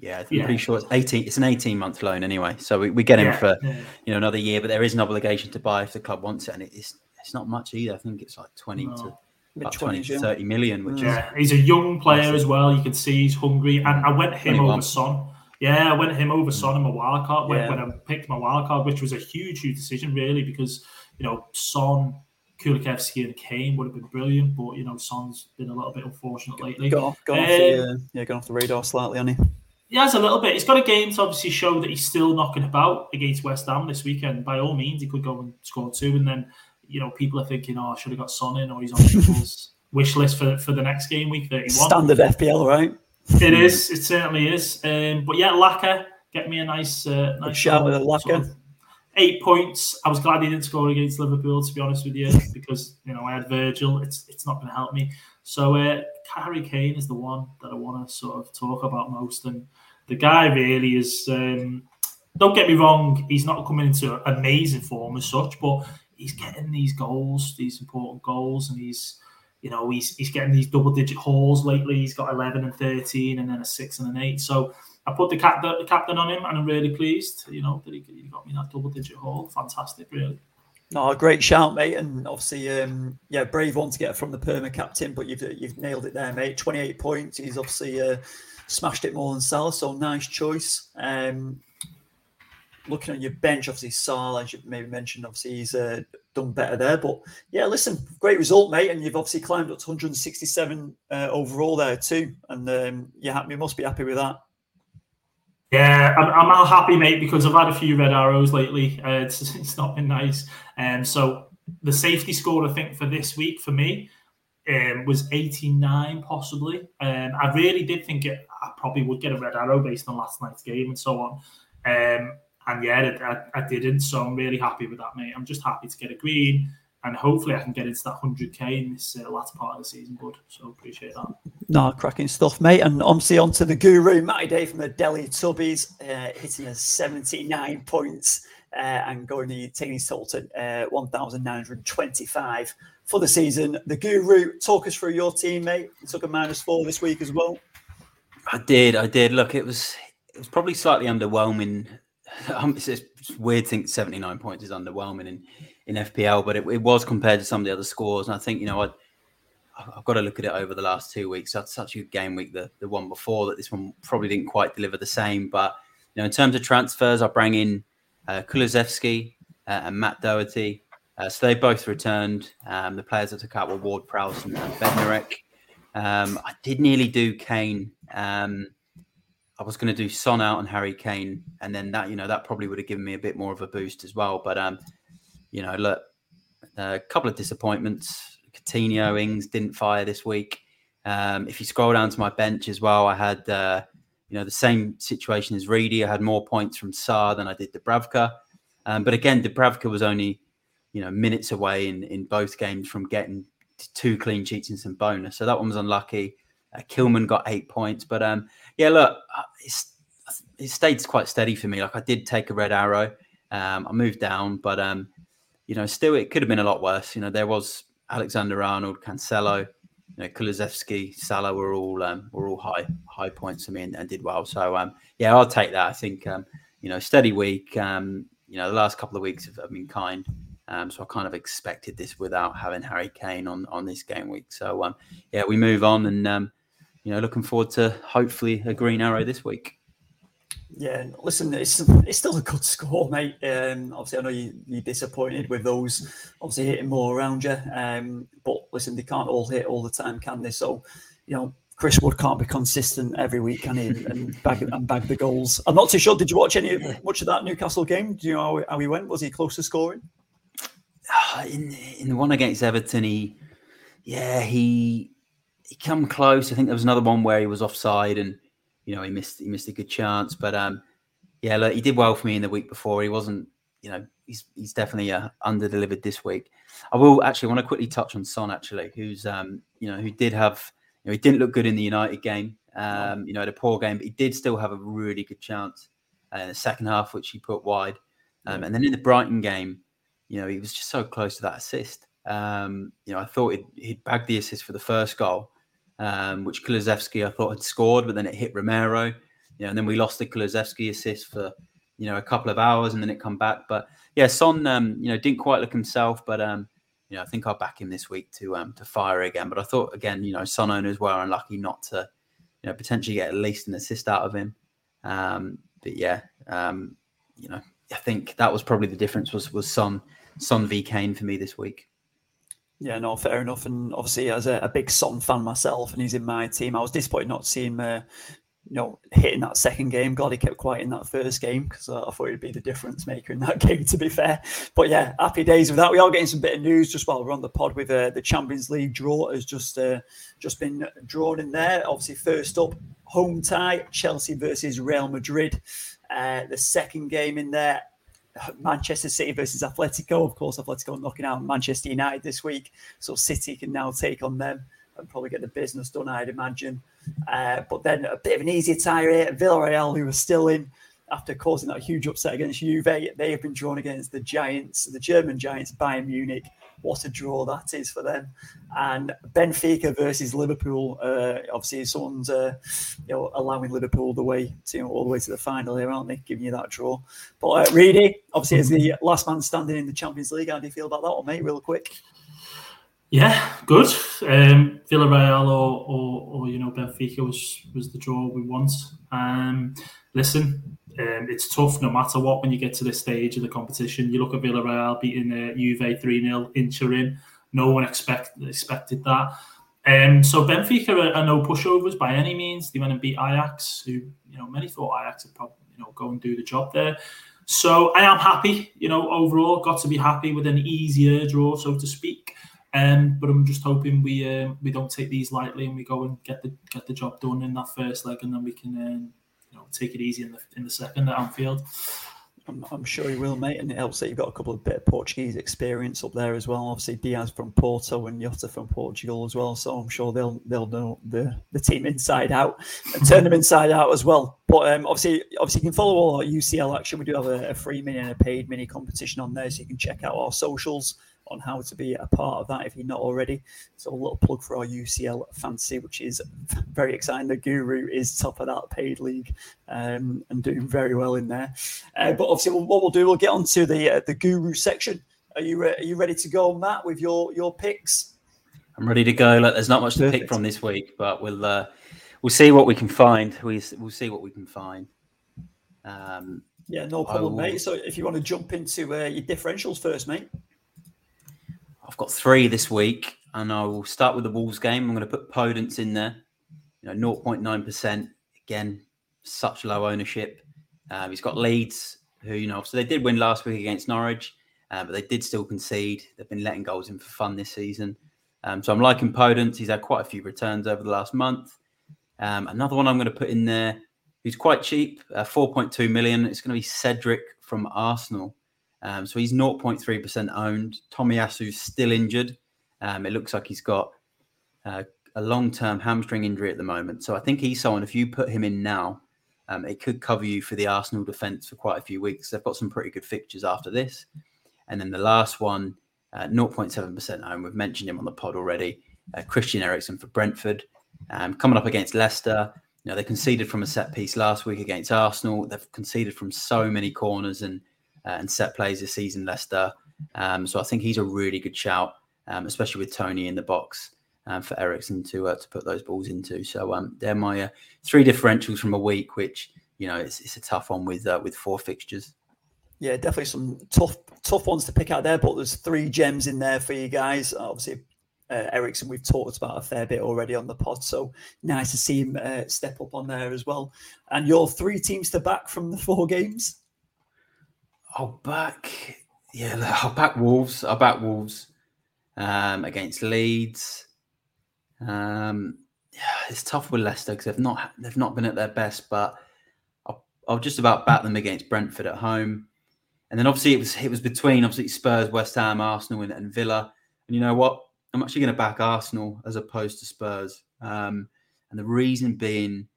[SPEAKER 2] yeah, I'm yeah. pretty sure it's eighteen. It's an eighteen month loan anyway, so we, we get him yeah. for you know another year. But there is an obligation to buy if the club wants it, and it's it's not much either. I think it's like twenty no. to about 20 to 30 million, which
[SPEAKER 3] yeah, is, he's a young player as well. You can see he's hungry, and I went him 21. over Son. Yeah, I went him over Son in my wild card when, yeah. when I picked my wild card, which was a huge, huge decision really because you know Son, Kulusevski, and Kane would have been brilliant, but you know Son's been a little bit unfortunate lately.
[SPEAKER 1] Got off, got um, off the, uh, yeah, gone off the radar slightly, hasn't he?
[SPEAKER 3] He has a little bit. He's got a game to obviously show that he's still knocking about against West Ham this weekend. By all means, he could go and score two, and then you know people are thinking, "Oh, I should have got Son in," or he's on people's wish list for for the next game week thirty one.
[SPEAKER 1] Standard FPL, right?
[SPEAKER 3] It is. It certainly is. Um, but yeah, Laka get me a nice, uh, nice
[SPEAKER 1] shout with Laka. Sort of
[SPEAKER 3] eight points. I was glad he didn't score against Liverpool, to be honest with you, because you know I had Virgil. It's it's not going to help me. So uh, Harry Kane is the one that I want to sort of talk about most, and the guy really is. Um, don't get me wrong, he's not coming into amazing form as such, but he's getting these goals, these important goals, and he's, you know, he's he's getting these double digit hauls lately. He's got 11 and 13, and then a six and an eight. So I put the, cap, the, the captain on him, and I'm really pleased. You know that he, he got me that double digit haul. Fantastic, really.
[SPEAKER 1] No, great shout, mate, and obviously, um, yeah, brave one to get from the perma captain, but you've you've nailed it there, mate. Twenty eight points. He's obviously uh, smashed it more than Salah, so nice choice. Um, looking at your bench, obviously Salah, as you maybe mentioned, obviously he's uh, done better there. But yeah, listen, great result, mate, and you've obviously climbed up to 167 uh, overall there too, and um, yeah, you must be happy with that.
[SPEAKER 3] Yeah, I'm, I'm happy, mate, because I've had a few red arrows lately. Uh, it's, it's not been nice, and um, so the safety score I think for this week for me um, was 89 possibly. Um, I really did think it, I probably would get a red arrow based on last night's game and so on. Um, and yeah, I, I, didn't. So I'm really happy with that, mate. I'm just happy to get a green and hopefully I can get into that 100k in this uh, latter part of the season, bud. So appreciate that.
[SPEAKER 1] No, cracking stuff, mate. And obviously on to the guru, Matty Day from the Delhi Tubbies, uh, hitting a 79 points uh, and going to taking his total to uh, 1,925 for the season. The Guru, talk us through your team, mate. You took a minus four this week as well.
[SPEAKER 2] I did, I did. Look, it was it was probably slightly underwhelming. Um, it's, it's weird to think 79 points is underwhelming in, in FPL, but it, it, was compared to some of the other scores. And I think, you know, I, I've got to look at it over the last two weeks. That's such a good game week, the, the one before, that this one probably didn't quite deliver the same. But, you know, in terms of transfers, I bring in uh, Kulusevski uh, and Matt Doherty. Uh, so they both returned. Um, the players that took out were Ward Prowse and, and Bednarek. Um, I did nearly do Kane. Um, I was going to do Son out and Harry Kane, and then that you know that probably would have given me a bit more of a boost as well. But um, you know, look, a couple of disappointments. Coutinho, Ings didn't fire this week. Um, if you scroll down to my bench as well, I had uh, you know the same situation as Reedy. I had more points from Sá than I did Dubravka. Um, but again, Dubravka was only you know minutes away in in both games from getting two clean sheets and some bonus. So that one was unlucky. Uh, Kilman got eight points, but um, yeah, look, uh, it's, it stayed quite steady for me. Like I did take a red arrow. Um, I moved down, but um, you know, still it could have been a lot worse. You know, there was Alexander Arnold, Cancelo, you know, Kulusevski, Salah were all um, were all high high points for me and, and did well. So um, yeah, I'll take that. I think um, you know, steady week. Um, you know, the last couple of weeks have, have been kind. Um, so I kind of expected this without having Harry Kane on on this game week. So um, yeah, we move on, and um, you know, looking forward to hopefully a green arrow this week.
[SPEAKER 1] Yeah, listen, it's it's still a good score, mate. Um, obviously, I know you, you're disappointed with those, obviously hitting more around you. Um, but listen, they can't all hit all the time, can they? So, you know, Chris Wood can't be consistent every week, can he? And bag and bag the goals. I'm not too sure. Did you watch any much of that Newcastle game? Do you know how, how he went? Was he close to scoring?
[SPEAKER 2] In in the one against Everton, he yeah he he come close. I think there was another one where he was offside and you know, he missed he missed a good chance. But um, yeah, look, he did well for me in the week before. He wasn't, you know, he's he's definitely uh, under delivered this week. I will actually want to quickly touch on Son actually, who's um, you know, who did have, you know, he didn't look good in the United game. Um, you know, had a poor game, but he did still have a really good chance uh, in the second half, which he put wide. Um, and then in the Brighton game, you know, he was just so close to that assist. Um, you know, I thought he'd, he'd bagged the assist for the first goal, um, which Kulusevski I thought had scored, but then it hit Romero. You know, and then we lost the Kulusevski assist for you know a couple of hours, and then it come back. But yeah, Son, um, you know, didn't quite look himself, but um, you know, I think I'll back him this week to um to fire again. But I thought again, you know, Son owners were unlucky not to, you know, potentially get at least an assist out of him. Um, but yeah, um, you know, I think that was probably the difference was was Son Son v Kane for me this week.
[SPEAKER 1] Yeah, no, fair enough. And obviously, as a, a, big Son fan myself, and he's in my team, I was disappointed not to see him, uh, you know, hitting that second game. God, he kept quiet in that first game because uh, I thought he'd be the difference maker in that game. To be fair, but yeah, happy days with that. We are getting some bit of news just while we're on the pod with uh, the Champions League draw has just uh, just been drawn in there. Obviously, first up, home tie, Chelsea versus Real Madrid. Uh, the second game in there, Manchester City versus Atletico. Of course, Atletico knocking out Manchester United this week, so City can now take on them and probably get the business done, I'd imagine. Uh, but then a bit of an easier tie here. Villarreal, who are still in after causing that huge upset against Juve, they have been drawn against the Giants, the German Giants, Bayern Munich. What a draw that is for them. And Benfica versus Liverpool. Uh, obviously, someone's uh, you know allowing Liverpool the way to you know, all the way to the final here, aren't they? Giving you that draw. But uh, Reedy, obviously, as the last man standing in the Champions League, how do you feel about that one, mate? Real quick.
[SPEAKER 3] Yeah, good. Um, Villarreal or, or, or you know Benfica was was the draw we want. Um, listen, um, it's tough no matter what when you get to this stage of the competition. You look at Villarreal beating uh, Juve 3 0 in Turin. No one expect, expected that. Um, so Benfica are, are, no pushovers by any means. They went and beat Ajax, who you know many thought Ajax would probably you know go and do the job there. So I am happy, you know, overall. Got to be happy with an easier draw, so to speak. Um, but I'm just hoping we um, we don't take these lightly and we go and get the get the job done in that first leg, and then we can um, take it easy in the in the second at Anfield.
[SPEAKER 1] I'm, I'm, sure you will, mate. And it helps that you've got a couple of bit of Portuguese experience up there as well. Obviously, Diaz from Porto and Jota from Portugal as well. So I'm sure they'll they'll know the, the team inside out and turn them inside out as well. But um, obviously, obviously, you can follow all our UCL action. We do have a, a free mini and a paid mini competition on there, so you can check out our socials on how to be a part of that if you're not already. So a little plug for our UCL fantasy, which is very exciting. The Guru is top of that paid league um, and doing very well in there. Uh, but obviously, what we'll do, we'll get on to the uh, the Guru section. Are you uh, are you ready to go, Matt, with your your picks?
[SPEAKER 2] I'm ready to go. Look, there's not much Perfect. to pick from this week, but we'll uh, we'll see what we can find. We we'll see what we can find.
[SPEAKER 1] Um, yeah, no problem, will... mate. So if you want to jump into uh, your differentials first, mate.
[SPEAKER 2] I've got three this week. and I will start with the Wolves game. I'm going to put Podence in there. You know, 0.9%. Again, such low ownership. Um, he's got Leeds, who, you know, so they did win last week against Norwich, uh, but they did still concede. They've been letting goals in for fun this season. Um, so I'm liking Podence. He's had quite a few returns over the last month. Um, another one I'm going to put in there, who's quite cheap, uh, 4.2 million. It's going to be Cedric from Arsenal. Um, so he's 0.3% owned. Tomiyasu's still injured. Um, it looks like he's got uh, a long term hamstring injury at the moment. So I think he's someone, if you put him in now, um, it could cover you for the Arsenal defence for quite a few weeks. They've got some pretty good fixtures after this. And then the last one, uh, 0.7% owned. We've mentioned him on the pod already. Uh, Christian Eriksen for Brentford. Um, coming up against Leicester. You know, they conceded from a set piece last week against Arsenal. They've conceded from so many corners and and set plays this season, Leicester. Um, so I think he's a really good shout, um, especially with Toney in the box um, for Eriksen to uh, to put those balls into. So um, they're my uh, three differentials from a week, which you know it's, it's a tough one with uh, with four fixtures.
[SPEAKER 1] Yeah, definitely some tough tough ones to pick out there, but there's three gems in there for you guys. Obviously, uh, Eriksen we've talked about a fair bit already on the pod, so nice to see him uh, step up on there as well. And your three teams to back from the four games.
[SPEAKER 2] I'll back, yeah, I'll back Wolves. I'll back Wolves um, against Leeds. Um, yeah, it's tough with Leicester because they've not they've not been at their best, but I'll, I'll just about back them against Brentford at home. And then obviously it was it was between obviously Spurs, West Ham, Arsenal, and, and Villa. And you know what? I'm actually going to back Arsenal as opposed to Spurs. Um, and the reason being,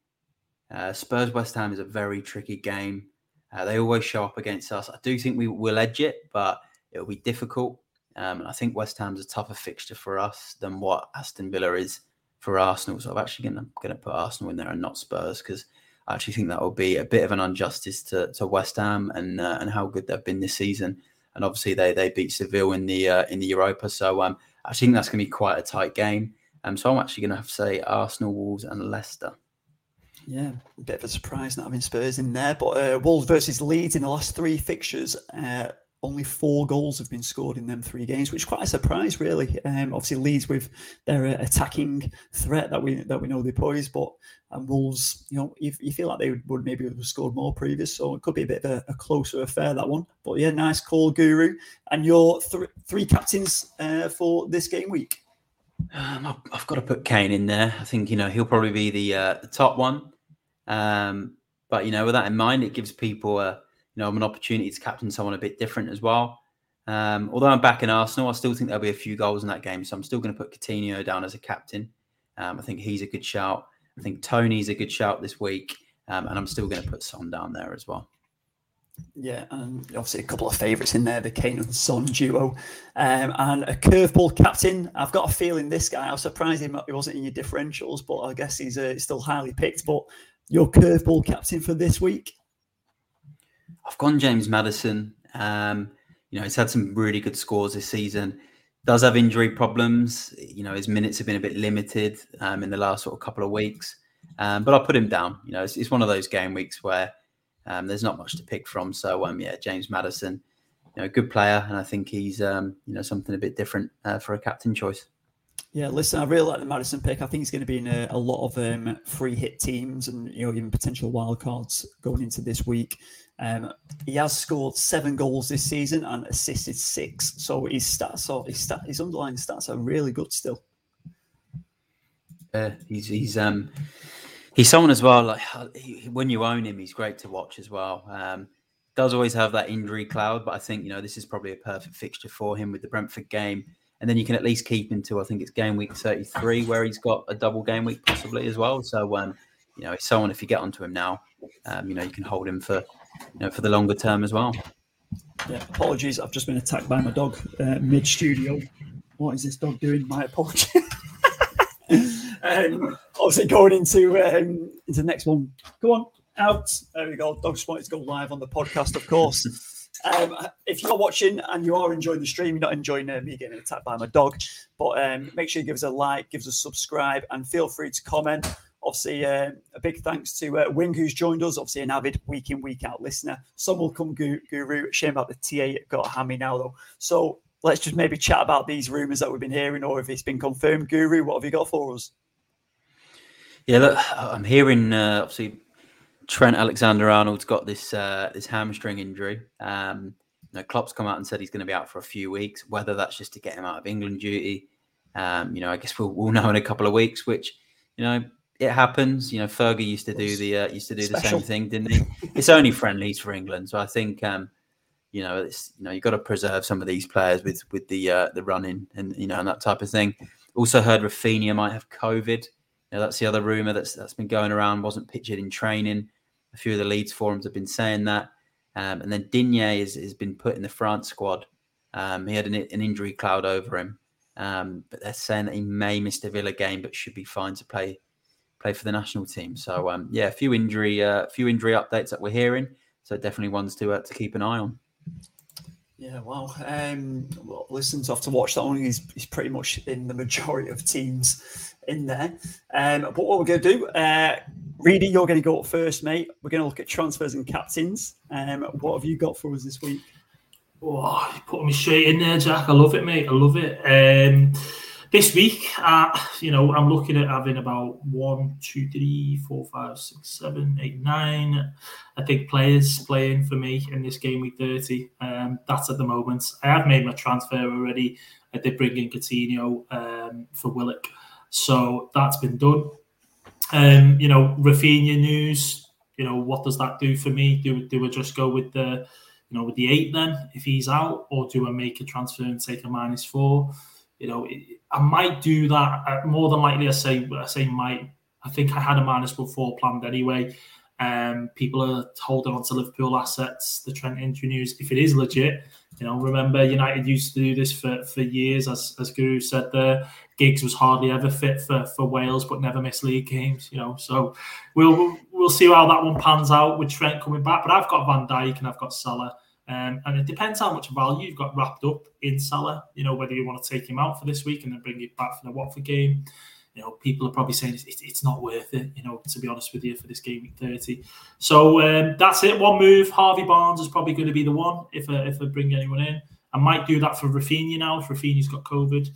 [SPEAKER 2] uh, Spurs West Ham is a very tricky game. Uh, they always show up against us. I do think we will edge it, but it'll be difficult. Um, and I think West Ham's a tougher fixture for us than what Aston Villa is for Arsenal. So I'm actually going to put Arsenal in there and not Spurs because I actually think that will be a bit of an injustice to, to West Ham and uh, and how good they've been this season. And obviously they they beat Seville in the uh, in the Europa. So um, I think that's going to be quite a tight game. Um, so I'm actually going to have to say Arsenal, Wolves, and Leicester.
[SPEAKER 1] Yeah, a bit of a surprise not having Spurs in there. But uh, Wolves versus Leeds in the last three fixtures, uh, only four goals have been scored in them three games, which is quite a surprise, really. Um, obviously, Leeds with their uh, attacking threat that we that we know they pose, but Wolves, you know, you, you, feel like they would, would, maybe have scored more previous, so it could be a bit of a, a closer affair that one. But yeah, nice call, Guru. And your th- three captains uh, for this game week.
[SPEAKER 2] Um, I've, I've, got to put Kane in there. I think you know he'll probably be the uh, the top one. Um, but you know, with that in mind, it gives people a you know an opportunity to captain someone a bit different as well. Um, although I'm back in Arsenal, I still think there'll be a few goals in that game, so I'm still going to put Coutinho down as a captain. Um, I think he's a good shout. I think Toney's a good shout this week, um, and I'm still going to put Son down there as well.
[SPEAKER 1] Yeah, and obviously a couple of favourites in there, the Kane and Son duo, um, and a curveball captain. I've got a feeling this guy. I was surprised he wasn't in your differentials, but I guess he's uh, still highly picked. But your curveball captain for this week?
[SPEAKER 2] I've gone James Maddison. Um, you know, he's had some really good scores this season. Does have injury problems. You know, his minutes have been a bit limited um, in the last sort of couple of weeks. Um, but I'll put him down. You know, it's, it's one of those game weeks where um, there's not much to pick from. So, um, yeah, James Maddison, you know, good player, and I think he's um, you know something a bit different uh, for a captain choice.
[SPEAKER 1] Yeah, listen, I really like the Maddison pick. I think he's going to be in a, a lot of um, free hit teams and you know even potential wild cards going into this week. Um, he has scored seven goals this season and assisted six, so his stats, or his stat, his underlying stats are really good still.
[SPEAKER 2] Uh, he's he's um he's someone as well. Like he, when you own him, he's great to watch as well. Um, does always have that injury cloud, but I think you know this is probably a perfect fixture for him with the Brentford game and then you can at least keep him to I think it's game week 33 where he's got a double game week possibly as well. So um, you know, it's someone if you get onto him now, um, you know, you can hold him for you know for the longer term as well.
[SPEAKER 1] Yeah, apologies, I've just been attacked by my dog uh, mid studio. What is this dog doing? My apologies. um, obviously, going into um, into the next one. Go on, out. There we go. Dog wanted to go live on the podcast, of course. Um, if you're watching and you are enjoying the stream, you're not enjoying uh, me getting attacked by my dog, but um, make sure you give us a like, give us a subscribe, and feel free to comment. Obviously, uh, a big thanks to uh, Wing, who's joined us. Obviously, an avid week in, week out listener. Some will come guru. Shame about the TA got a hammy now, though. So, let's just maybe chat about these rumours that we've been hearing, or if it's been confirmed. Guru, what have you got for us?
[SPEAKER 2] Yeah, look, I'm hearing uh, obviously Trent Alexander Arnold's got this uh, this hamstring injury. Um, you know, Klopp's come out and said he's going to be out for a few weeks. Whether that's just to get him out of England duty, um, you know, I guess we'll, we'll know in a couple of weeks. Which you know, it happens. You know, Fergie used to do the uh, used to do Special. the same thing, didn't he? it's only friendlies for England, so I think um, you know, it's you know, you've got to preserve some of these players with with the uh, the running and you know and that type of thing. Also heard Raphinha might have COVID. You know, that's the other rumor that's that's been going around. Wasn't pictured in training. A few of the Leeds forums have been saying that. Um, and then Digne has, been put in the France squad. Um, he had an, an, injury cloud over him, um, but they're saying that he may miss the Villa game, but should be fine to play play for the national team. So um, yeah, a few injury uh, few injury updates that we're hearing. So definitely ones to uh, to keep an eye on.
[SPEAKER 1] Yeah, well, um, well, listen, to have to watch that one. He's, he's pretty much in the majority of teams in there. Um, but what we're going to do, uh, Reedy, you're going to go up first, mate. We're going to look at transfers and captains. Um, what have you got for us this week?
[SPEAKER 3] Oh, you put me straight in there, Jack. I love it, mate. I love it. Um, this week, uh, you know, I'm looking at having about one, two, three, four, five, six, seven, eight, nine. I think players playing for me in this game week 30. Um, that's at the moment. I have made my transfer already. I did bring in Coutinho um, for Willock. So that's been done. Um, you know, Raphinha news. You know, what does that do for me? Do do I just go with the, you know, with the eight then if he's out, or do I make a transfer and take a minus four? You know, I might do that. Uh, more than likely, I say I say might. I think I had a minus four planned anyway. Um, people are holding on to Liverpool assets. The Trent injury news, if it is legit, you know, remember United used to do this for, for years, as as Guru said there. Giggs was hardly ever fit for, for Wales, but never missed league games. You know, so we'll we'll see how that one pans out with Trent coming back. But I've got Van Dijk and I've got Salah, um, and it depends how much value you've got wrapped up in Salah. You know, whether you want to take him out for this week and then bring him back for the Watford game. You know, people are probably saying it's, it's not worth it. You know, to be honest with you, for this game week thirty. So um, that's it. One move. Harvey Barnes is probably going to be the one if I, if I bring anyone in. I might do that for Raphinha now. If Raphinha's got COVID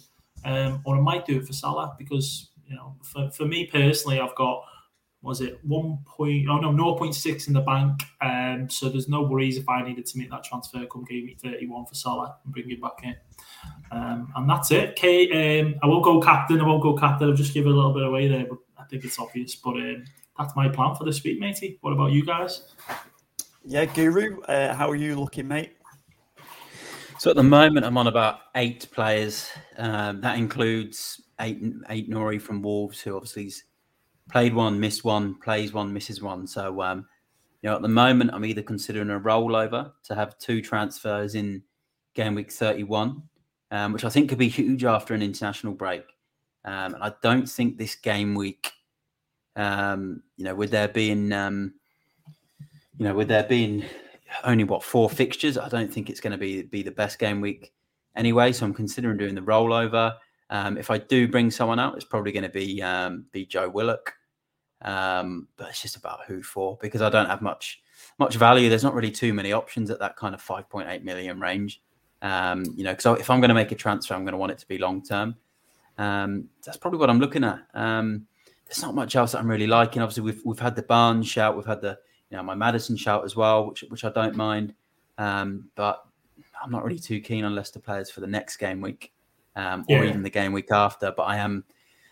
[SPEAKER 3] um, or I might do it for Salah because you know, for, for me personally, I've got was it one point? Oh no, 0.6 in the bank. Um, so there's no worries if I needed to make that transfer come game week 31 for Salah and bring it back in. Um, and that's it. Okay, um, I won't go captain. I won't go captain. I'll just give it a little bit away there, but I think it's obvious. But um, that's my plan for this week, matey. What about you guys?
[SPEAKER 1] Yeah, Guru, uh, how are you looking, mate?
[SPEAKER 2] So at the moment, I'm on about eight players. Um, that includes eight Aït-Nouri from Wolves, who obviously played one, missed one, plays one, misses one. So um, you know, at the moment, I'm either considering a rollover to have two transfers in game week 31, um, which I think could be huge after an international break. Um, and I don't think this game week, um, you know, with there being, um, you know, with there being only what four fixtures. I don't think it's going to be be the best game week anyway. So I'm considering doing the rollover. Um, if I do bring someone out, it's probably going to be um, be Joe Willock. Um, but it's just about who for because I don't have much much value. There's not really too many options at that kind of 5.8 million range. Um, you know, because if I'm going to make a transfer, I'm going to want it to be long term. Um, that's probably what I'm looking at. Um, there's not much else that I'm really liking. Obviously, we've we've had the Barnes shout, we've had the you know, my Maddison shout as well, which which I don't mind. Um, but I'm not really too keen on Leicester players for the next game week um, or yeah. even the game week after. But I am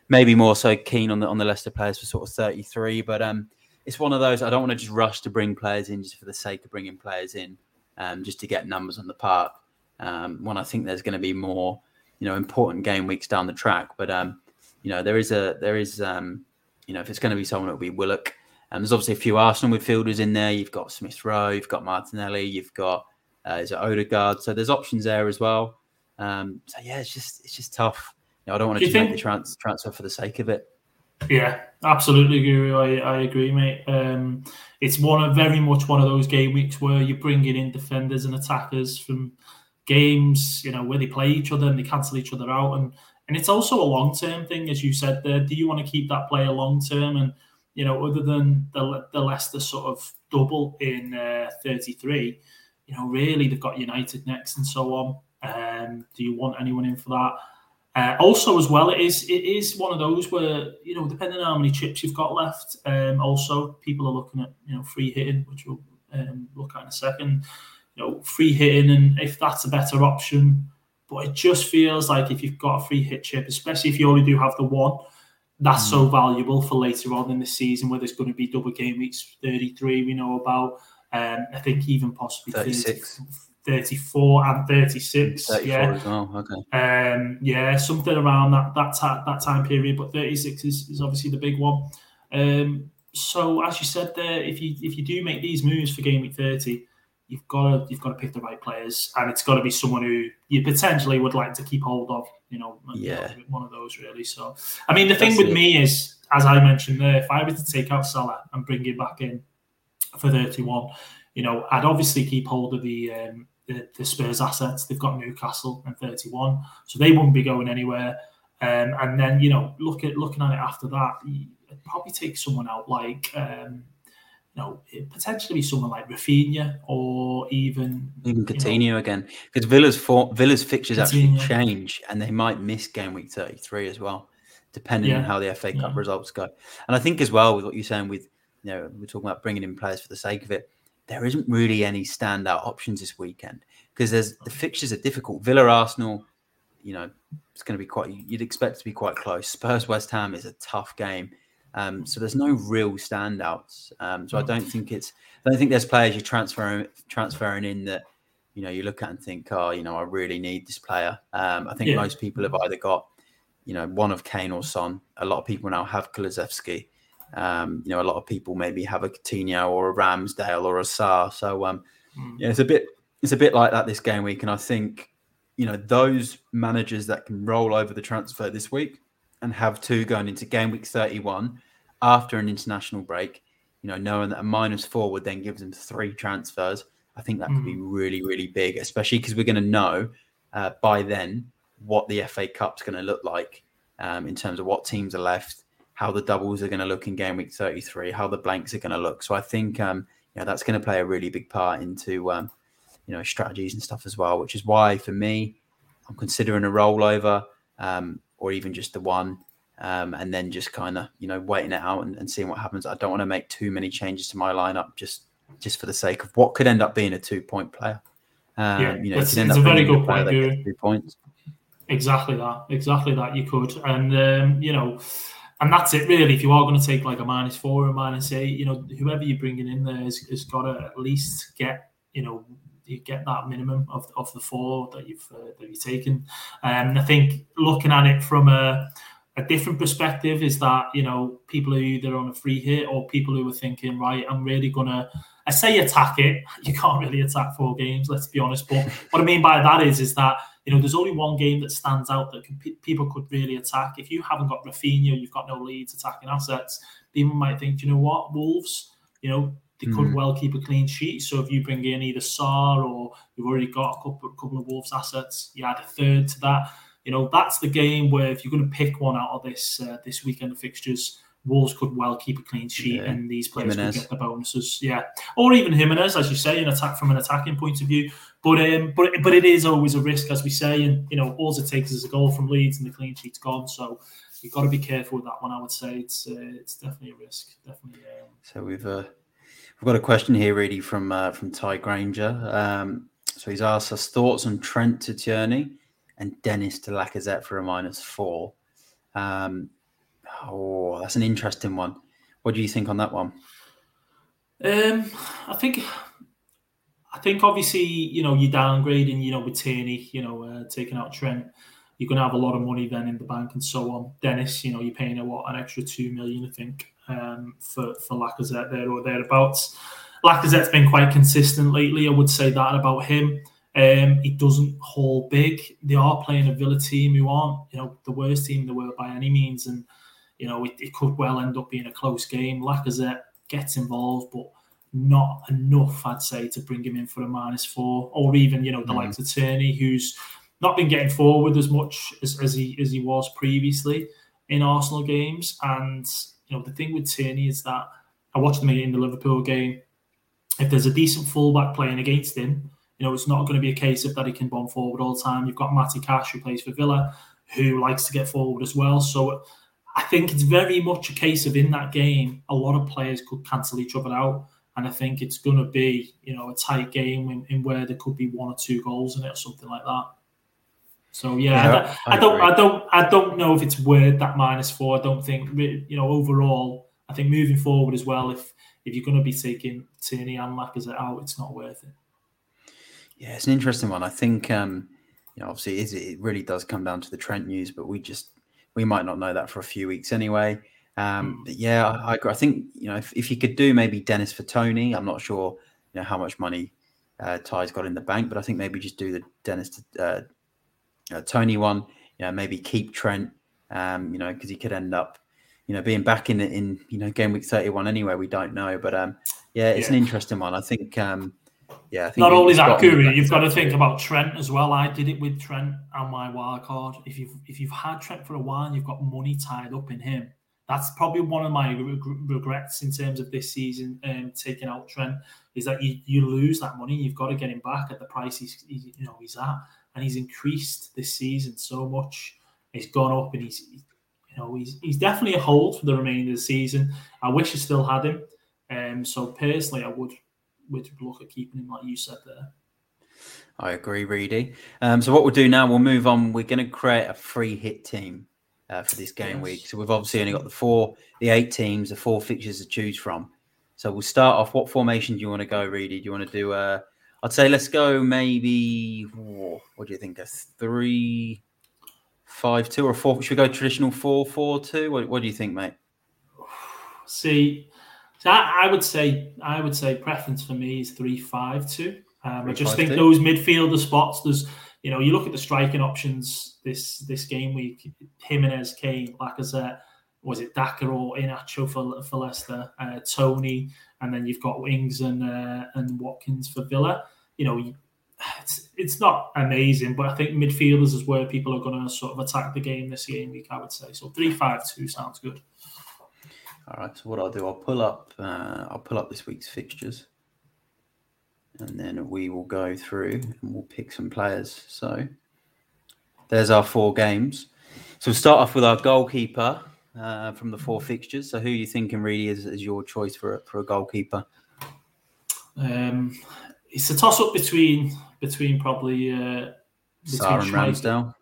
[SPEAKER 2] maybe more so keen on the on the Leicester players for sort of 33. But um, it's one of those I don't want to just rush to bring players in just for the sake of bringing players in, um, just to get numbers on the park. Um, when I think there's going to be more, you know, important game weeks down the track. But um, you know, there is a there is um, you know, if it's going to be someone, it'll be Willock. And there's obviously a few Arsenal midfielders in there. You've got Smith Rowe, you've got Martinelli, you've got uh, is it Odegaard. So there's options there as well. Um, so yeah, it's just it's just tough. You know, I don't want to just think... make the trans- transfer for the sake of it.
[SPEAKER 3] Yeah, absolutely, Guru. I, I agree, mate. Um, it's one of very much one of those game weeks where you're bringing in defenders and attackers from games, you know, where they play each other and they cancel each other out, and and it's also a long term thing, as you said there. Do you want to keep that player long term and you know, other than the, the Leicester sort of double in uh, 33, you know, really they've got United next and so on. Um, do you want anyone in for that? Uh, also, as well, it is it is one of those where you know, depending on how many chips you've got left. Um, also, people are looking at you know free hitting, which we'll um, look at in a second. You know, free hitting, and if that's a better option, but it just feels like if you've got a free hit chip, especially if you only do have the one, that's mm. so valuable for later on in the season where there's going to be double game weeks 33 we know about. Um, I think even possibly 36. 30, 34 and 36. 34 yeah. well. Okay. Um, yeah, something around that that, ta- that time period. But 36 is, is obviously the big one. Um, so as you said there, if you if you do make these moves for game week 30, you've got to you've got to pick the right players, and it's got to be someone who you potentially would like to keep hold of. You know,
[SPEAKER 2] yeah,
[SPEAKER 3] one of those really. So, I mean, the That's thing with it. me is, as I mentioned there, if I were to take out Salah and bring him back in for 31, you know, I'd obviously keep hold of the um, the, the Spurs assets. They've got Newcastle and 31, so they wouldn't be going anywhere. Um, and then you know, look at looking at it after that, I'd probably take someone out like. Um, you know, potentially be someone like Raphinha or even
[SPEAKER 2] even Coutinho you know, again because Villa's for, Villa's fixtures Coutinho. actually change and they might miss game week 33 as well depending yeah. on how the FA Cup yeah. results go and I think as well with what you're saying with you know we're talking about bringing in players for the sake of it there isn't really any standout options this weekend because there's the fixtures are difficult Villa Arsenal you know it's going to be quite you'd expect to be quite close Spurs West Ham is a tough game um, so there's no real standouts. Um, so I don't think it's. I don't think there's players you're transferring transferring in that you know you look at and think, oh, you know, I really need this player. Um, I think yeah. most people have either got you know one of Kane or Son. A lot of people now have Kulusevski. Um, you know, a lot of people maybe have a Coutinho or a Ramsdale or a Sá. So um, mm. yeah, it's a bit it's a bit like that this game week, and I think you know those managers that can roll over the transfer this week and have two going into game week 31 after an international break, you know, knowing that a minus four would then give them three transfers, I think that could be mm. really, really big, especially because we're going to know uh, by then what the FA Cup's going to look like um, in terms of what teams are left, how the doubles are going to look in game week 33, how the blanks are going to look. So I think, um, you know, that's going to play a really big part into, um, you know, strategies and stuff as well, which is why for me, I'm considering a rollover. Um, or even just the one, um, and then just kind of you know waiting it out and, and seeing what happens. I don't want to make too many changes to my lineup just just for the sake of what could end up being a two point player. Um,
[SPEAKER 3] yeah, you know, it's, it's a very good point. Two points. Exactly that. Exactly that. You could, and um, you know, and that's it really. If you are going to take like a minus four or minus eight, you know, whoever you're bringing in there has, has got to at least get you know you get that minimum of, of the four that you've uh, that you've taken. And um, I think looking at it from a a different perspective is that you know people are either on a free hit or people who are thinking right i'm really gonna i say attack it. You can't really attack four games let's be honest. But what i mean by that is is that you know there's only one game that stands out that can, people could really attack. If you haven't got Raphinha you've got no Leeds attacking assets people might think you know what? Wolves you know they mm. could well keep a clean sheet. So if you bring in either Sá or you've already got a couple, a couple of Wolves assets, you add a third to that. You know that's the game where if you're going to pick one out of this uh, this weekend of fixtures, Wolves could well keep a clean sheet, yeah. and these players Jimenez. could get the bonuses. Yeah, or even Jimenez, as you say, an attack from an attacking point of view. But um, but but it is always a risk, as we say, and you know all it takes is a goal from Leeds, and the clean sheet's gone. So you've got to be careful with that one. I would say it's uh, it's definitely a risk. Definitely. Um,
[SPEAKER 2] so we've uh, We've got a question here, really, from uh, from Ty Granger. Um, so he's asked us thoughts on Trent to Tierney and Dennis to Lacazette for a minus four. Um, oh, that's an interesting one. What do you think on that one?
[SPEAKER 3] Um, I think, I think obviously you know you're downgrading. You know with Tierney, you know uh, taking out Trent, you're going to have a lot of money then in the bank and so on. Dennis, you know you're paying a what an extra two million, I think um, for for Lacazette there or thereabouts. Lacazette's been quite consistent lately. I would say that about him. Um, he doesn't haul big. They are playing a Villa team who aren't, you know, the worst team in the world by any means, and you know it, it could well end up being a close game. Lacazette gets involved, but not enough, I'd say, to bring him in for a minus four, or even you know the mm. likes of Tierney, who's not been getting forward as much as, as he as he was previously in Arsenal games, and you know, the thing with Tierney is that I watched him in the Liverpool game. If there's a decent fullback playing against him, You know, it's not going to be a case of that he can bomb forward all the time. You've got Matty Cash, who plays for Villa, who likes to get forward as well. So I think it's very much a case of in that game, a lot of players could cancel each other out. And I think it's going to be, you know, a tight game in, in where there could be one or two goals in it or something like that. So yeah, yeah I, I, don't, I, don't, I don't know if it's worth that minus four. I don't think, you know, overall, I think moving forward as well, if if you're going to be taking Tierney and Lacazette out, it's not worth it.
[SPEAKER 2] Yeah, it's an interesting one. I think, um, you know, obviously it, is, it really does come down to the Trent news, but we just we might not know that for a few weeks anyway. Um, hmm. but yeah, I, I, I, think you know if, if you could do maybe Dennis for Toney, I'm not sure you know how much money uh, Ty's got in the bank, but I think maybe just do the Dennis to, uh, uh, Toney one. You know, maybe keep Trent. Um, you know, because he could end up, you know, being back in in you know game week 31 anyway. We don't know, but um, yeah, it's yeah. an interesting one. I think. Um, yeah, I think
[SPEAKER 3] not only that, Guru, you've got to think about Trent as well. I did it with Trent and my wild card. If you've if you've had Trent for a while and you've got money tied up in him, that's probably one of my regrets in terms of this season um, taking out Trent is that you, you lose that money. You've got to get him back at the price he's, you know he's at, and he's increased this season so much. He's gone up, and he's you know he's he's definitely a hold for the remainder of the season. I wish I still had him. Um, so personally, I would would look at keeping him like you said there.
[SPEAKER 2] I agree, Reedy. Um, so what we'll do now, we'll move on. We're going to create a free hit team uh, for this game yes. week. So we've obviously only got the four, the eight teams, the four fixtures to choose from. So we'll start off. What formation do you want to go, Reedy? Do you want to do? Uh, I'd say let's go maybe. what do you think? A three, five, two, or four? Should we go traditional four, four, two? What, what do you think, mate?
[SPEAKER 3] See, so I, I, would say I would say preference for me is three, five, two. Um, three, I just five, think two. those midfielder spots. There's you know, you look at the striking options this this game week: Jimenez, Kane, Lacazette, was it Daka or Iheanacho for, for Leicester, uh, Toney, and then you've got Ings and uh, and Watkins for Villa. You know, it's it's not amazing, but I think midfielders is where people are going to sort of attack the game this game week. I would say so. Three five two sounds good.
[SPEAKER 2] All right. So what I'll do, I'll pull up uh, I'll pull up this week's fixtures and then we will go through and we'll pick some players. So there's our four games. So we'll start off with our goalkeeper uh, from the four fixtures. So who are you thinking really is, is your choice for a, for a goalkeeper?
[SPEAKER 3] Um, it's a toss up between between probably uh,
[SPEAKER 2] between and Ramsdale.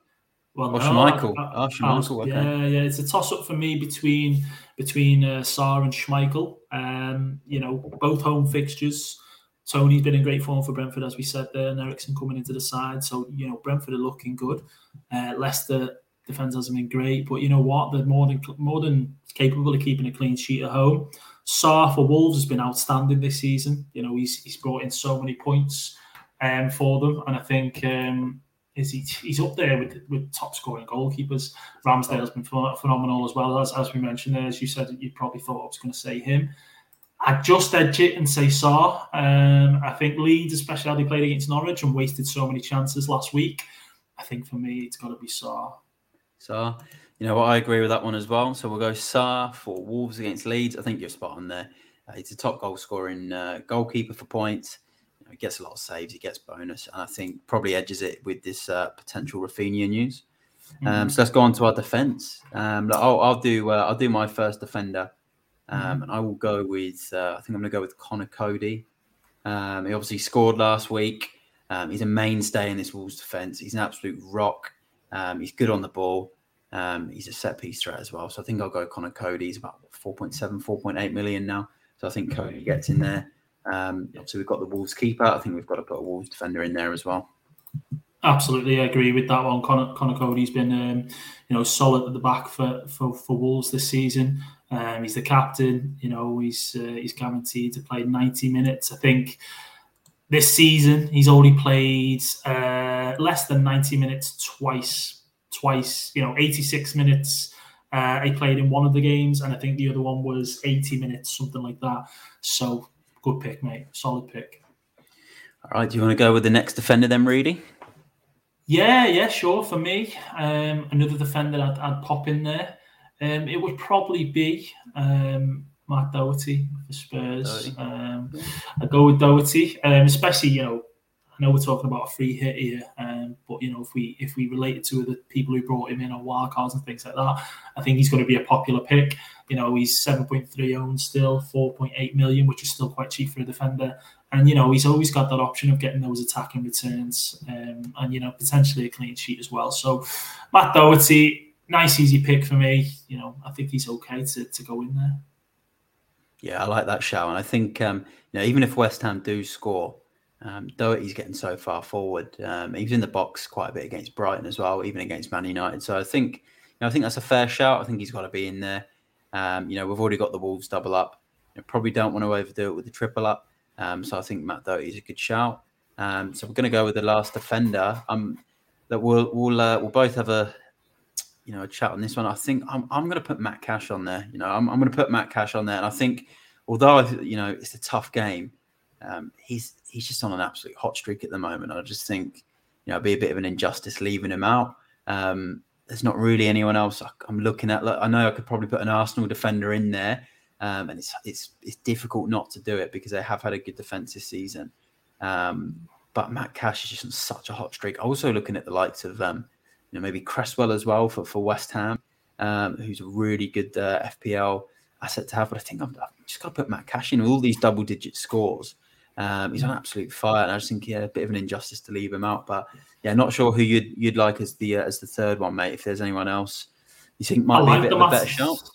[SPEAKER 3] Well,
[SPEAKER 2] no, Schmeichel. I, I, Schmeichel.
[SPEAKER 3] Okay. Yeah, yeah. It's a toss up for me between between uh, Sá and Schmeichel. Um, you know, both home fixtures. Toney's been in great form for Brentford, as we said there, and Eriksen coming into the side. So, you know, Brentford are looking good. Uh, Leicester defence hasn't been great, but you know what? They're more than more than capable of keeping a clean sheet at home. Sá for Wolves has been outstanding this season. You know, he's he's brought in so many points um, for them, and I think um, is he, he's up there with with top scoring goalkeepers. Ramsdale's been phenomenal as well as as we mentioned there. As you said, you probably thought I was going to say him. I'd just edge it and say Sá. Um, I think Leeds, especially how they played against Norwich and wasted so many chances last week. I think for me, it's got to be Sá.
[SPEAKER 2] Sá. You know? I agree with that one as well. So we'll go Sá for Wolves against Leeds. I think you're spot on there. Uh, he's a top goal scoring uh, goalkeeper for points. You know, he gets a lot of saves. He gets bonus, and I think probably edges it with this uh, potential Raphinha news. Um, mm-hmm. So let's go on to our defence. Um, I'll, I'll, do. Uh, I'll do my first defender. Um, mm-hmm. and I will go with, uh, I think I'm going to go with Conor Coady. Um, he obviously scored last week. Um, he's a mainstay in this Wolves defence. He's an absolute rock. Um, he's good on the ball. Um, he's a set piece threat as well. So I think I'll go Conor Coady. He's about 4.7, 4.8 million now. So I think Coady gets in there. Um, obviously, we've got the Wolves keeper. I think we've got to put a Wolves defender in there as well.
[SPEAKER 3] Absolutely, I agree with that one. Conor, Conor Coady's been, um, you know, solid at the back for, for, for Wolves this season. Um, he's the captain. You know, he's uh, he's guaranteed to play 90 minutes. I think this season he's only played uh, less than 90 minutes twice. Twice, you know, 86 minutes. Uh, he played in one of the games, and I think the other one was 80 minutes, something like that. So, good pick, mate. Solid pick.
[SPEAKER 2] All right, do you want to go with the next defender then, Reedy?
[SPEAKER 3] Yeah, yeah, sure. For me, um, another defender I'd, I'd pop in there. Um, it would probably be um, Matt Doherty for Spurs. Um, I go with Doherty, um, especially you know I know we're talking about a free hit here, um, but you know if we if we relate it to the people who brought him in on wildcards and things like that, I think he's going to be a popular pick. You know he's 7.3 owned still, 4.8 million, which is still quite cheap for a defender. And you know he's always got that option of getting those attacking returns, um, and you know potentially a clean sheet as well. So Matt Doherty, nice easy pick for me. You know I think he's okay to, to go in there.
[SPEAKER 2] Yeah, I like that shout, and I think um, you know even if West Ham do score, um, Doherty's getting so far forward. Um, he was in the box quite a bit against Brighton as well, even against Man United. So I think you know, I think that's a fair shout. I think he's got to be in there. Um, you know, we've already got the Wolves double up. You probably don't want to overdo it with the triple up. Um, so I think Matt Doherty is a good shout. Um, so we're going to go with the last defender. Um, that we'll we'll uh, we'll both have a you know a chat on this one. I think I'm I'm going to put Matt Cash on there. You know, I'm I'm going to put Matt Cash on there, and I think although you know it's a tough game, um, he's he's just on an absolute hot streak at the moment. I just think you know it'd be a bit of an injustice leaving him out. Um, there's not really anyone else I'm looking at. I know I could probably put an Arsenal defender in there, um, and it's it's it's difficult not to do it because they have had a good defense this season. Um, but Matt Cash is just on such a hot streak. Also looking at the likes of um, you know maybe Cresswell as well for, for West Ham, um, who's a really good uh, FPL asset to have. But I think I'm, I've just got to put Matt Cash in all these double digit scores. Um, he's on absolute fire, and I just think yeah, a bit of an injustice to leave him out. But yeah, not sure who you'd you'd like as the uh, as the third one, mate. If there's anyone else you think might I be a bit of a better shot.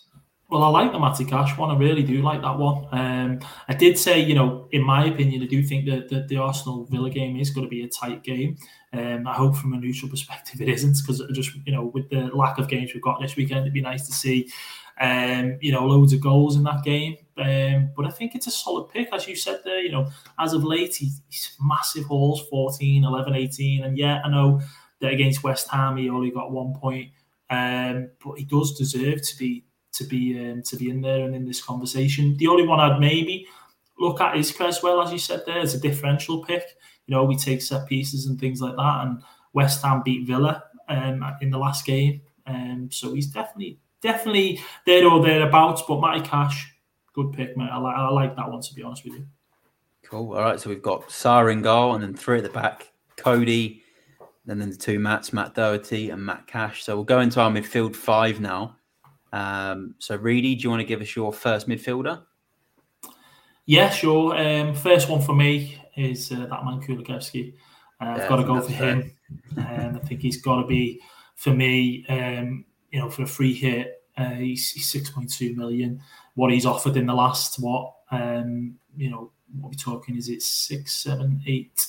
[SPEAKER 3] Well, I like the Matty Cash one. I really do like that one. Um, I did say, you know, in my opinion, I do think that, that the Arsenal Villa game is going to be a tight game. Um, I hope from a neutral perspective it isn't, because just you know, with the lack of games we've got this weekend, it'd be nice to see, um, you know, loads of goals in that game. Um, but I think it's a solid pick, as you said there. You know, as of late, he's, he's massive hauls 14, 11, 18. And yeah, I know that against West Ham, he only got one point. Um, but he does deserve to be to be um, to be in there and in this conversation. The only one I'd maybe look at is Cresswell, as you said there, as a differential pick. You know, we take set pieces and things like that, and West Ham beat Villa um, in the last game, um, so he's definitely definitely there or thereabouts. But Matty Cash, good pick, mate. I like I like that one to be honest with you.
[SPEAKER 2] Cool. All right, so we've got in goal, and then three at the back: Coady, and then the two Matts, Matt Doherty and Matt Cash. So we'll go into our midfield five now. Um, so, Reedy, do you want to give us your first midfielder?
[SPEAKER 3] Yeah, sure. Um, first one for me is uh, that man Kulusevski. Uh, I've yeah, got to go for him. and I think he's got to be, for me, um, you know, for a free hit, uh, he's, he's 6.2 million. What he's offered in the last, what, um, you know, what we're talking is it six, seven, eight,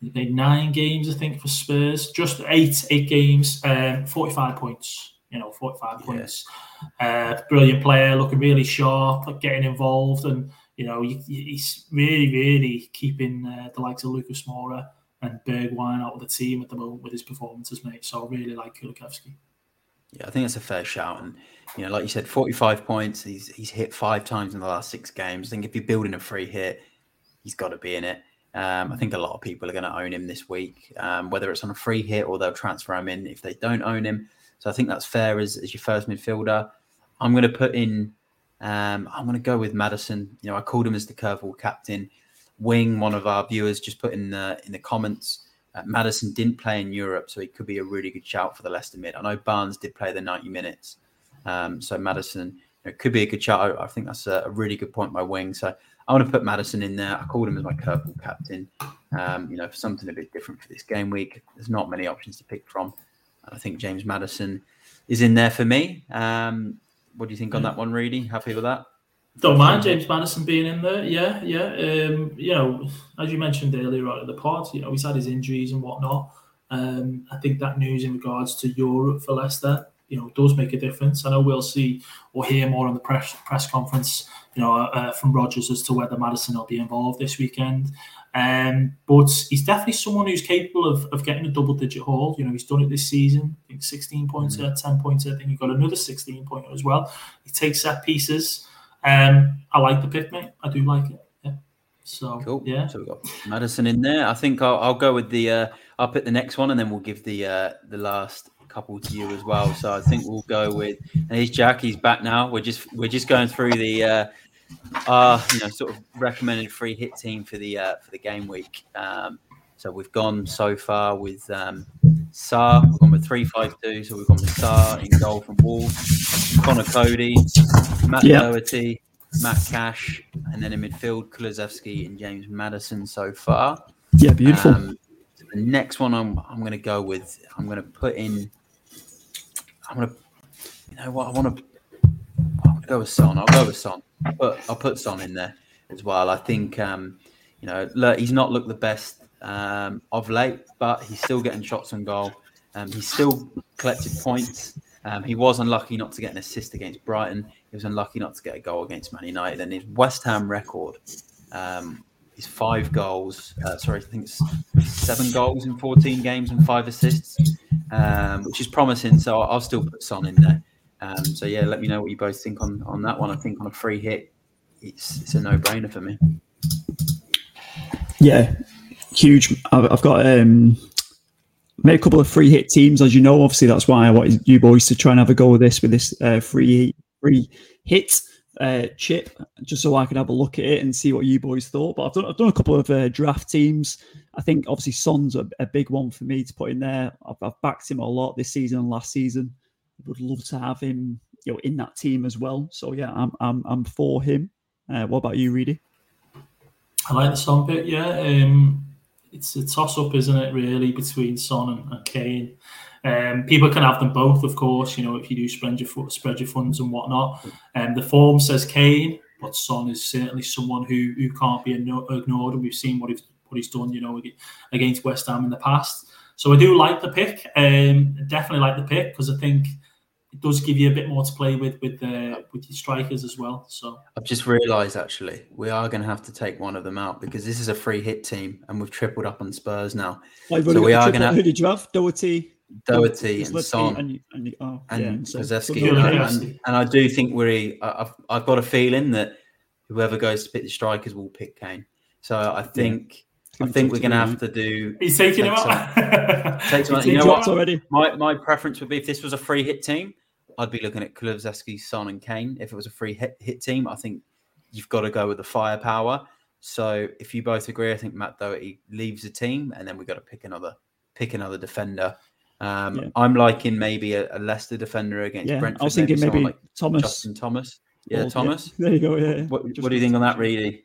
[SPEAKER 3] nine games, I think, for Spurs. Just eight, eight games, um, 45 points you know, 45 points. Uh, brilliant player, looking really sharp, like getting involved, and you know, he, he's really, really keeping uh, the likes of Lucas Moura and Bergwijn out of the team at the moment with his performances, mate. So I really like Kulusevski.
[SPEAKER 2] Yeah, I think that's a fair shout, and you know, like you said, 45 points. He's he's hit five times in the last six games. I think if you're building a free hit, he's got to be in it. Um, I think a lot of people are going to own him this week, um, whether it's on a free hit or they'll transfer him in if they don't own him. So I think that's fair as, as your first midfielder. I'm going to put in. Um, I'm going to go with Maddison. You know, I called him as the curveball captain. Wing, one of our viewers, just put in the in the comments. Uh, Maddison didn't play in Europe, so he could be a really good shout for the Leicester mid. I know Barnes did play the 90 minutes, um, so Maddison you know, could be a good shout. I, I think that's a, a, really good point by Wing. So I want to put Maddison in there. I called him as my curveball captain. Um, you know, for something a bit different for this game week. There's not many options to pick from. I think James Maddison is in there for me. Um, what do you think on that one, Reedy? Happy with that?
[SPEAKER 3] Don't mind James Maddison being in there. Yeah, yeah. Um, you know, as you mentioned earlier on at the part, you know, he's had his injuries and whatnot. Um, I think that news in regards to Europe for Leicester, you know, does make a difference. I know we'll see or hear more on the press press conference, you know, uh, from Rodgers as to whether Maddison will be involved this weekend. Um, but he's definitely someone who's capable of, of getting a double digit haul. You know, he's done it this season. I think 16 points, mm-hmm. 10 points. I think he got another 16 pointer as well. He takes set pieces. Um, I like the pick, mate. I do like it. Yeah. So
[SPEAKER 2] cool.
[SPEAKER 3] Yeah.
[SPEAKER 2] So we've got Maddison in there. I think I'll, I'll go with the. Uh, I'll pick the next one, and then we'll give the uh, the last couple to you as well. So I think we'll go with. And he's Jack. He's back now. We're just we're just going through the uh, uh, you know, sort of recommended free hit team for the uh, for the game week. Um, So we've gone so far with um, Sá, we've gone with 352, So we've gone with Sá in goal from Wolves, Conor Coady, Matt
[SPEAKER 1] Yeah.
[SPEAKER 2] Doherty, Matt Cash, and then in midfield, Kulusevski and James Maddison so far.
[SPEAKER 1] Yeah, beautiful.
[SPEAKER 2] Um, the next one I'm I'm going to go with. I'm going to put in. I'm going to. You know what? I want to. To go with Son. I'll go with Son. But I'll put Son in there as well. I think. Um, you know, he's not looked the best um, of late, but he's still getting shots on goal. Um, he's still collected points. Um, he was unlucky not to get an assist against Brighton. He was unlucky not to get a goal against Man United. And his West Ham record um, is five goals. Uh, sorry, I think it's seven goals in 14 games and five assists, um, which is promising. So I'll, I'll still put Son in there. Um, so yeah, let me know what you both think on, on that one. I think on a free hit, it's, it's a no brainer for me.
[SPEAKER 1] Yeah, huge. I've, got um, made a couple of free hit teams, as you know. Obviously, that's why I wanted you boys to try and have a go with this with this uh, free free hit uh, chip, just so I could have a look at it and see what you boys thought. But I've done I've done a couple of uh, draft teams. I think obviously Son's a, a big one for me to put in there. I've, I've backed him a lot this season and last season. Would love to have him, you know, in that team as well. So yeah, I'm I'm I'm for him. Uh, what about you, Reedy?
[SPEAKER 3] I like the Son bit, yeah. Um, it's a toss up, isn't it, really, between Son and, and Kane. Um, people can have them both, of course, you know, if you do spread your, spread your funds and whatnot. Um, the form says Kane, but Son is certainly someone who, who can't be ignored, and we've seen what he's, what he's done, you know, against West Ham in the past. So I do like the pick, um, definitely like the pick, because I think it does give you a bit more to play with with uh, with your strikers as well. So
[SPEAKER 2] I've just realised actually we are going to have to take one of them out because this is a free hit team and we've tripled up on Spurs now.
[SPEAKER 1] Like,
[SPEAKER 2] So we are gonna-
[SPEAKER 1] Who did you have? Doherty,
[SPEAKER 2] Doherty and
[SPEAKER 1] Kulusevski,
[SPEAKER 2] Son
[SPEAKER 1] and, and, oh,
[SPEAKER 2] and
[SPEAKER 1] yeah, and So
[SPEAKER 2] and, and, and I do think we I've I've got a feeling that whoever goes to pick the strikers will pick Kane. So I think I think we're going to have to do
[SPEAKER 3] he's taking him
[SPEAKER 2] Take
[SPEAKER 3] out.
[SPEAKER 2] take some.
[SPEAKER 1] He's
[SPEAKER 2] You know
[SPEAKER 1] dropped
[SPEAKER 2] what?
[SPEAKER 1] already.
[SPEAKER 2] My my preference would be if this was a free hit team, I'd be looking at Kulusevski, Son, and Kane. If it was a free hit, hit team, I think you've got to go with the firepower. So if you both agree, I think Matt Doherty leaves the team, and then we've got to pick another pick another defender. Um,
[SPEAKER 1] Yeah.
[SPEAKER 2] I'm liking maybe a, a Leicester defender against
[SPEAKER 1] Yeah,
[SPEAKER 2] Brentford.
[SPEAKER 1] I was thinking maybe,
[SPEAKER 2] someone like
[SPEAKER 1] Thomas.
[SPEAKER 2] Justin Thomas. Yeah,
[SPEAKER 1] Or-
[SPEAKER 2] Thomas.
[SPEAKER 1] There you go. Yeah.
[SPEAKER 2] What,
[SPEAKER 1] Just
[SPEAKER 2] what do you think on that,
[SPEAKER 1] Reedy?
[SPEAKER 2] Reedy?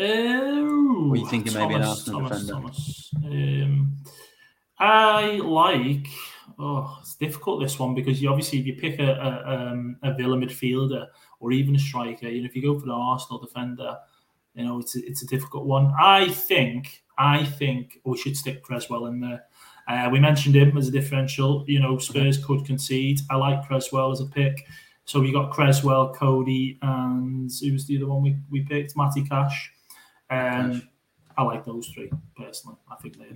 [SPEAKER 3] Oh,
[SPEAKER 2] Were you thinking maybe an Arsenal
[SPEAKER 3] Thomas,
[SPEAKER 2] defender?
[SPEAKER 3] Thomas. Um, I like. Oh, it's difficult this one because you obviously if you pick a a, um, a Villa midfielder or even a striker, you know, if you go for the Arsenal defender, you know, it's a, it's a difficult one. I think I think we should stick Cresswell in there. Uh, we mentioned him as a differential. You know, Spurs could concede. I like Cresswell as a pick. So we got Cresswell, Coady, and who was the other one we, we picked? Matty Cash. Um,
[SPEAKER 2] Cash.
[SPEAKER 3] I like those three personally. I think they.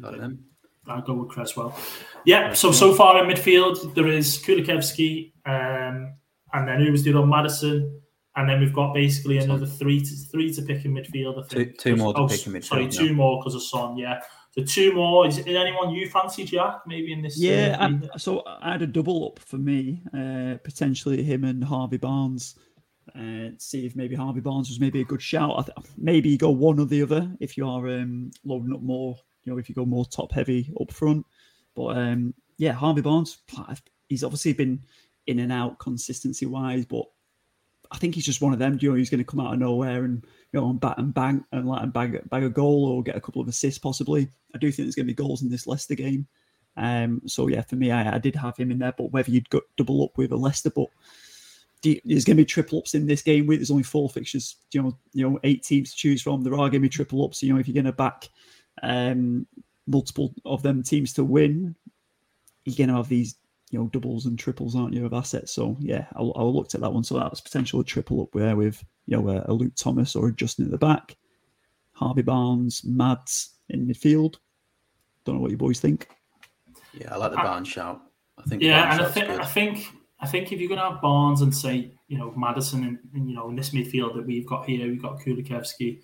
[SPEAKER 2] Got
[SPEAKER 3] they
[SPEAKER 2] them.
[SPEAKER 3] I'll go with Cresswell. Yeah. So so far in midfield there is Kulusevski, um, and then who was the other? Maddison, and then we've got basically another three to three to pick in midfield. I
[SPEAKER 2] Two-
[SPEAKER 3] think
[SPEAKER 2] two more to
[SPEAKER 3] Oh,
[SPEAKER 2] pick in midfield,
[SPEAKER 3] Sorry, two more because of Son. Yeah. So two more. Is, is anyone you fancy, Jack? Maybe in this. uh,
[SPEAKER 1] Yeah? I, so I had a double up for me, uh, potentially him and Harvey Barnes. Uh, see if maybe Harvey Barnes was maybe a good shout. Th- maybe you go one or the other if you are um, loading up more. You know, if you go more top heavy up front. But um, yeah, Harvey Barnes, he's obviously been in and out consistency wise, but I think he's just one of them. You know, he's going to come out of nowhere and you know and bat and bang and like and bag bag a goal or get a couple of assists possibly. I do think there's going to be goals in this Leicester game. Um, so yeah, for me, I, I did have him in there, but whether you'd go double up with a Leicester, but you- there's going to be triple ups in this game. With there's only four fixtures, you know, you know, eight teams to choose from. There are going to be triple ups. You know, if you're going to back um, multiple of them teams to win, you're going to have these, you know, doubles and triples, aren't you, of assets? So yeah, I, I looked at that one. So that was potential a triple up there with you know a, a Luke Thomas or a Justin at the back, Harvey Barnes, Mads in midfield. Don't know what you boys think.
[SPEAKER 2] Yeah, I like the
[SPEAKER 3] I-
[SPEAKER 2] Barnes shout. I think.
[SPEAKER 3] Yeah, and I
[SPEAKER 2] shout's
[SPEAKER 3] think
[SPEAKER 2] good.
[SPEAKER 3] I think I think if you're going to have Barnes and say you know Maddison and, and you know in this midfield that we've got here, we've got Kulusevski,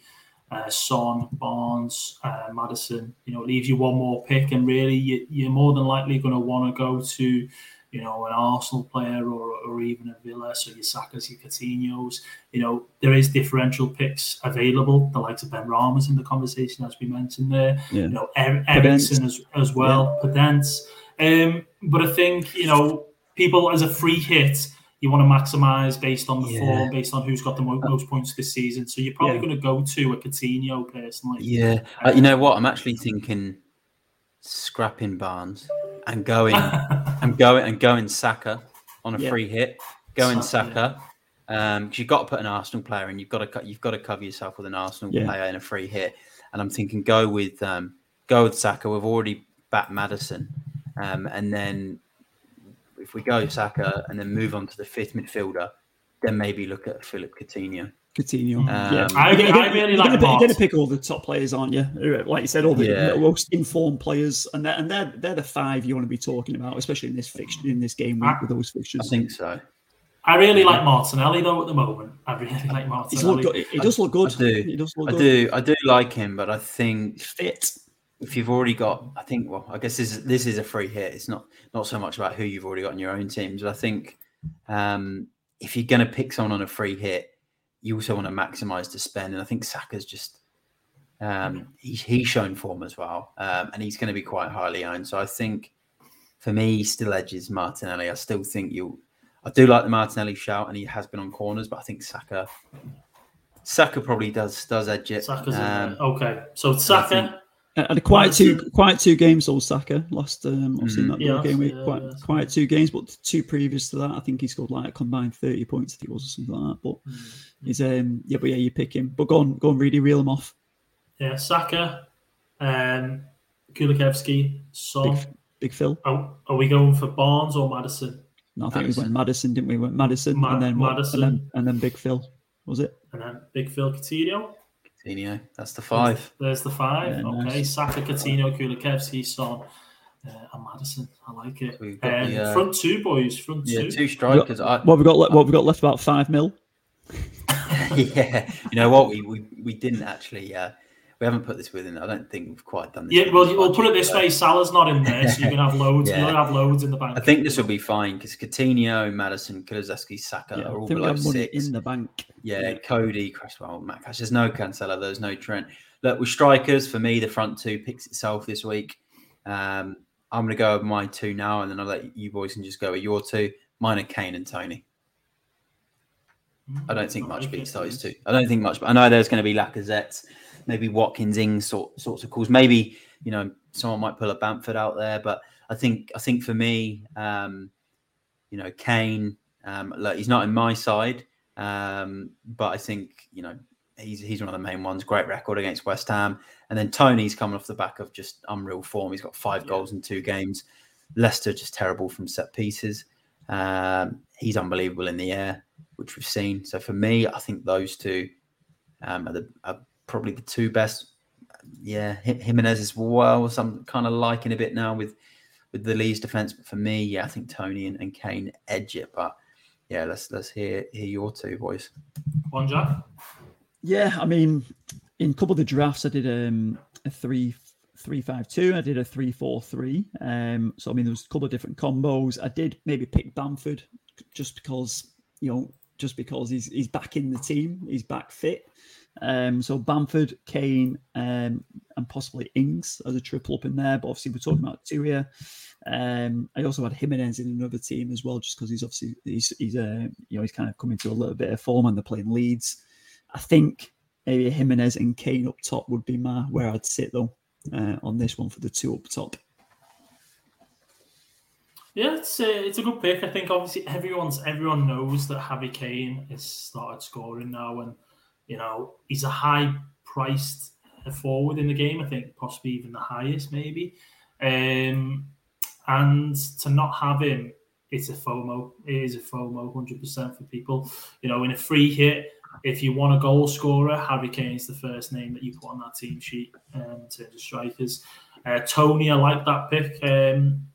[SPEAKER 3] uh, Son, Barnes, uh, Maddison. You know, leaves you one more pick, and really you, you're more than likely going to want to go to you know, an Arsenal player or, or even a Villa, so your Sakas, your Coutinho's, you know, there is differential picks available. The likes of Benrahma's in the conversation, as we mentioned there. Yeah. You know, er- as, as well, yeah. Podence. Um, but I think, you know, people as a free hit, you want to maximise based on the yeah. form, based on who's got the most, most points this season. So you're probably yeah. going to go to a Coutinho personally.
[SPEAKER 2] Yeah, uh, you know what? I'm actually thinking scrapping Barnes and going and going and going Saka on a yeah. free hit, going Saka. Um, because you've got to put an Arsenal player in. You've got to you've got to cover yourself with an Arsenal player in a free hit. And I'm thinking go with um, go with Saka. We've already backed Maddison, um, and then if we go Saka and then move on to the fifth midfielder, then maybe look at Philip Coutinho.
[SPEAKER 1] Coutinho, um, yeah. I,
[SPEAKER 3] I, I really
[SPEAKER 1] like.
[SPEAKER 3] You're
[SPEAKER 1] going to pick all the top players, aren't you? Like you said, all the yeah. most informed players, and they're, and they're they're the five you want to be talking about, especially in this fixture in this game week with those fixtures.
[SPEAKER 2] I think so.
[SPEAKER 3] I really like Martinelli though at the moment. I really like Martinelli.
[SPEAKER 1] He does look good.
[SPEAKER 2] I do.
[SPEAKER 1] He does look
[SPEAKER 2] I
[SPEAKER 1] good.
[SPEAKER 2] do. I do like him, but I think
[SPEAKER 1] fit
[SPEAKER 2] if you've already got, I think, well, I guess this is, this is a free hit. It's not not so much about who you've already got in your own teams. But I think um, if you're going to pick someone on a free hit, you also want to maximise the spend. And I think Saka's just um, he's he's shown form as well, um, and he's going to be quite highly owned. So I think for me, he still edges Martinelli. I still think you. I do like the Martinelli shout, and he has been on corners, but I think Saka. Saka probably does does edge it.
[SPEAKER 3] Saka's um, okay. So Saka,
[SPEAKER 1] had a quiet two, quiet two games. Old Saka lost. Um, obviously mm. in that yeah, game week, yeah, quiet, yeah. quiet two games, but two previous to that, I think he scored like a combined thirty points. I think it was or something like that. But mm. he's um, yeah, but yeah, you pick him. But go on, go on, really reel him off.
[SPEAKER 3] Yeah, Saka, um, Kulusevski, Son.
[SPEAKER 1] Big, Big Phil.
[SPEAKER 3] Are, are, we going for Barnes or Maddison?
[SPEAKER 1] No, I think Maddison. we went Maddison, didn't we? we went Maddison, Ma- and then
[SPEAKER 3] Maddison,
[SPEAKER 1] and then, and then Big Phil. Was it?
[SPEAKER 3] And then Big Phil Coutinho.
[SPEAKER 2] Coutinho. That's the five.
[SPEAKER 3] There's the five. Yeah, okay, nice. Saka, Coutinho, Kulusevski, Son, uh, and Maddison. I like it. Um, the, uh, front two boys. Front
[SPEAKER 2] yeah,
[SPEAKER 3] two.
[SPEAKER 2] two strikers.
[SPEAKER 1] What, what we got? What we got left? About five mil.
[SPEAKER 2] yeah, you know what? We we, we didn't actually. Uh, we haven't put this within. I don't think we've quite done this.
[SPEAKER 3] Yeah, well, we'll put it this way: Salah's not in there, so you can have loads. yeah. You'll have loads in the bank.
[SPEAKER 2] I think this will be fine because Coutinho, Maddison, Kulusevski, Saka yeah, are all below six
[SPEAKER 1] in the bank.
[SPEAKER 2] Yeah, Coady, Cresswell, Matt Cash. There's no Cancelo. There's no Trent. Look, with strikers, for me, the front two picks itself this week. Um, I'm going to go with my two now, and then I'll let you boys can just go with your two. Mine are Kane and Toney. I don't think much beats those two. I don't think much, but I know there's going to be Lacazette maybe Watkins Ings sort sorts of calls. Maybe you know someone might pull a Bamford out there, but I think I think for me, um, you know, Kane, um, look, he's not in my side, um, but I think you know he's he's one of the main ones. Great record against West Ham, and then Toney's coming off the back of just unreal form. He's got five yeah. goals in two games. Leicester just terrible from set pieces. Um, he's unbelievable in the air, which we've seen. So for me, I think those two um, are, the, are probably the two best. Yeah, Jimenez as well. So I'm kind of liking a bit now with with the Leeds defense. But for me, yeah, I think Toney and, and Kane edge it. But yeah, let's let's hear hear your two boys.
[SPEAKER 3] One Jack.
[SPEAKER 1] Yeah, I mean, in a couple of the drafts, I did um, a three three five two. I did a three four three. Um, so I mean, there was a couple of different combos. I did maybe pick Bamford just because you know just because he's he's back in the team, he's back fit. Um, so Bamford, Kane, um, and possibly Ings as a triple up in there. But obviously, we're talking about here. Um, I also had Jimenez in another team as well, just because he's obviously he's he's uh, you know he's kind of coming to a little bit of form and they're playing Leeds. I think maybe Jimenez and Kane up top would be my where I'd sit though uh, on this one for the two up top.
[SPEAKER 3] Yeah, it's a, it's a good pick. I think obviously everyone's everyone knows that Harry Kane has started scoring now, and you know, he's a high priced forward in the game. I think possibly even the highest, maybe. Um, and to not have him, it's a FOMO. It is a FOMO, hundred percent for people. You know, in a free hit, if you want a goal scorer, Harry Kane's the first name that you put on that team sheet um, in terms of strikers. Uh, Toney, I like that pick. Um,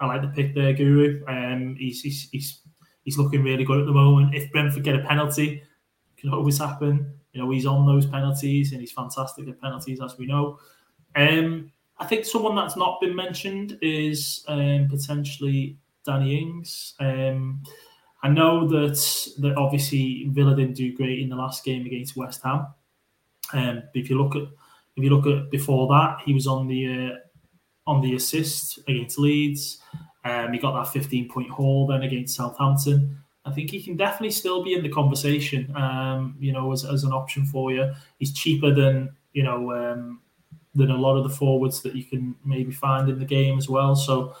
[SPEAKER 3] I like the pick there, Guru. Um, he's, he's, he's he's looking really good at the moment. If Brentford get a penalty, can always happen. You know, he's on those penalties and he's fantastic at penalties, as we know. Um, I think someone that's not been mentioned is um, potentially Danny Ings. Um, I know that that obviously Villa didn't do great in the last game against West Ham. Um, if you look at if you look at before that, he was on the uh, on the assist against Leeds. Um, he got that 15 point haul then against Southampton. I think he can definitely still be in the conversation. Um, you know, as, as an option for you. He's cheaper than you know um, than a lot of the forwards that you can maybe find in the game as well. So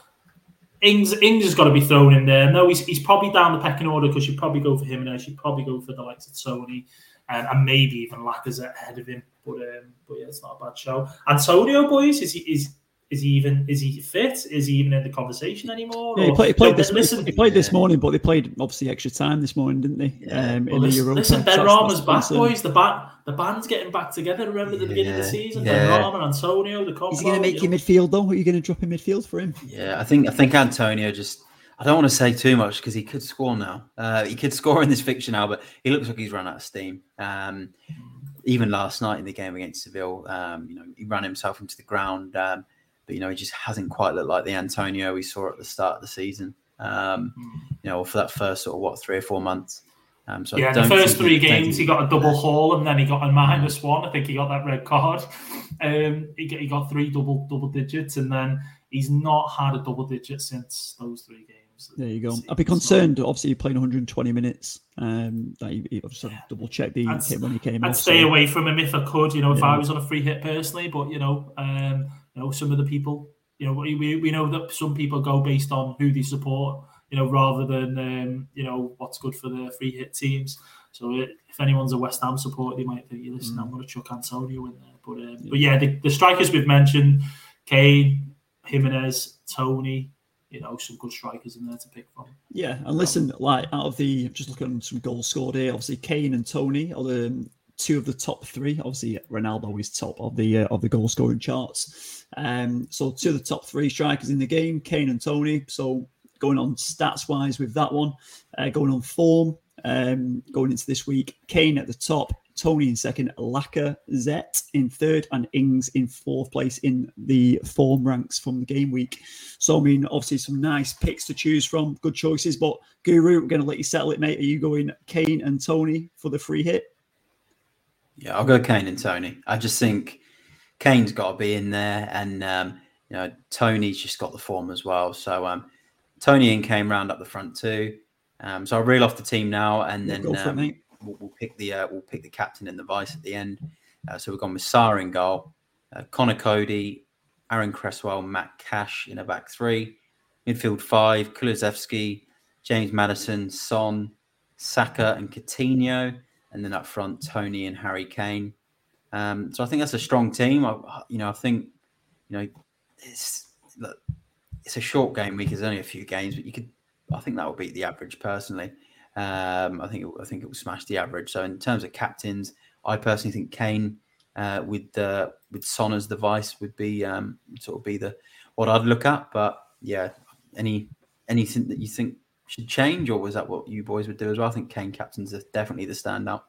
[SPEAKER 3] Ings Ings has got to be thrown in there. No, he's, he's probably down the pecking order because you'd probably go for him and you'd probably go for the likes of Toney and, and maybe even Lacazette ahead of him. But um, but yeah, it's not a bad show. Antonio, boys, is he is is he even is he fit? Is he even in the conversation anymore?
[SPEAKER 1] Yeah, he played, he played this. Listen, he played this morning, but they played obviously extra time this morning, didn't they?
[SPEAKER 3] Yeah. Um, well, in listen, the Europa. Listen, Benrahma's back, boys. The band, the band's getting back together. Remember yeah, the beginning of the season? Yeah. Benrahma, Antonio, the combo.
[SPEAKER 1] Is he going to make you, know? midfield though? Are you going to drop in midfield for him?
[SPEAKER 2] Yeah, I think I think Antonio just. I don't want to say too much because he could score now. Uh, he could score in this fixture now, but he looks like he's run out of steam. Um, even last night in the game against Seville, um, you know, he ran himself into the ground. Um, but you know he just hasn't quite looked like the Antonio we saw at the start of the season. Um, you know, for that first sort of what three or four months. Um,
[SPEAKER 3] so yeah, the first three games he got a double haul and then he got a minus one. I think he got that red card. Um, he, got, he got three double double digits and then he's not had a double digit since those three games.
[SPEAKER 1] There you go. I'd be concerned. Obviously, playing 120 minutes. Um, that he, he just yeah. double check the I'd, when he came.
[SPEAKER 3] I'd off, stay so. away from him if I could. You know, if yeah. I was on a free hit personally, but you know, um, you know, some of the people, you know, we, we know that some people go based on who they support, you know, rather than um, you know what's good for the free hit teams. So if anyone's a West Ham supporter, they might think, "Listen, mm. I'm going to chuck Antonio in there." But um, yeah. but yeah, the, the strikers we've mentioned, Kane, Jimenez, Toney, you know, some good strikers in there to pick from.
[SPEAKER 1] Yeah, and listen, like out of the just looking at some goals scored here, obviously Kane and Toney are the two of the top three. Obviously, Ronaldo is top of the uh, of the goal scoring charts. Um, so two of the top three strikers in the game, Kane and Toney. So going on stats wise with that one, uh, going on form, um, going into this week, Kane at the top, Toney in second, Lacazette in third, and Ings in fourth place in the form ranks from the game week. So, I mean, obviously, some nice picks to choose from, good choices. But, Guru, we're going to let you settle it, mate. Are you going Kane and Toney for the free hit?
[SPEAKER 2] Yeah, I'll go Kane and Toney. I just think Kane's got to be in there, and um, you know Toney's just got the form as well. So um, Toney and Kane round up the front too. Um, so I'll reel off the team now, and then um, it, we'll, we'll, pick the uh, we'll pick the captain and the vice at the end. Uh, so we've gone with Sá in goal, uh, Conor Coady, Aaron Cresswell, Matt Cash in a back three, midfield five, Kulusevski, James Maddison, Son, Saka, and Coutinho and then up front Toney and Harry Kane. Um, so I think that's a strong team. I, you know, I think you know it's it's a short game week. There's only a few games, but you could. I think that will beat the average personally. Um, I think it, I think it will smash the average. So in terms of captains, I personally think Kane uh, with uh, with Son as the vice would be um, sort of be the what I'd look at. But yeah, any anything that you think should change, or was that what you boys would do as well? I think Kane captains are definitely the standout.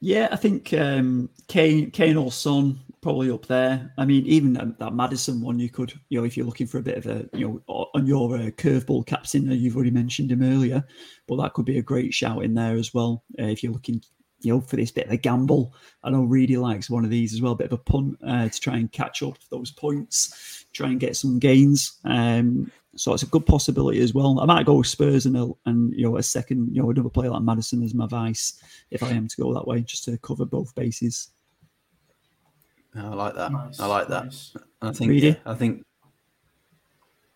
[SPEAKER 1] Yeah, I think um, Kane, Kane or Son probably up there. I mean, even that, Maddison one, you could, you know, if you're looking for a bit of a, you know, on your uh, curveball captain, you've already mentioned him earlier, but that could be a great shout in there as well. Uh, if you're looking, you know, for this bit of a gamble, I know Reedy likes one of these as well, a bit of a punt uh, to try and catch up those points, try and get some gains. Um, so it's a good possibility as well. I might go with Spurs and a, and you know a second, you know, another player like Maddison as my vice if I am to go that way, just to cover both bases.
[SPEAKER 2] I like that. Nice, I like that. Nice. I think. Yeah, I think.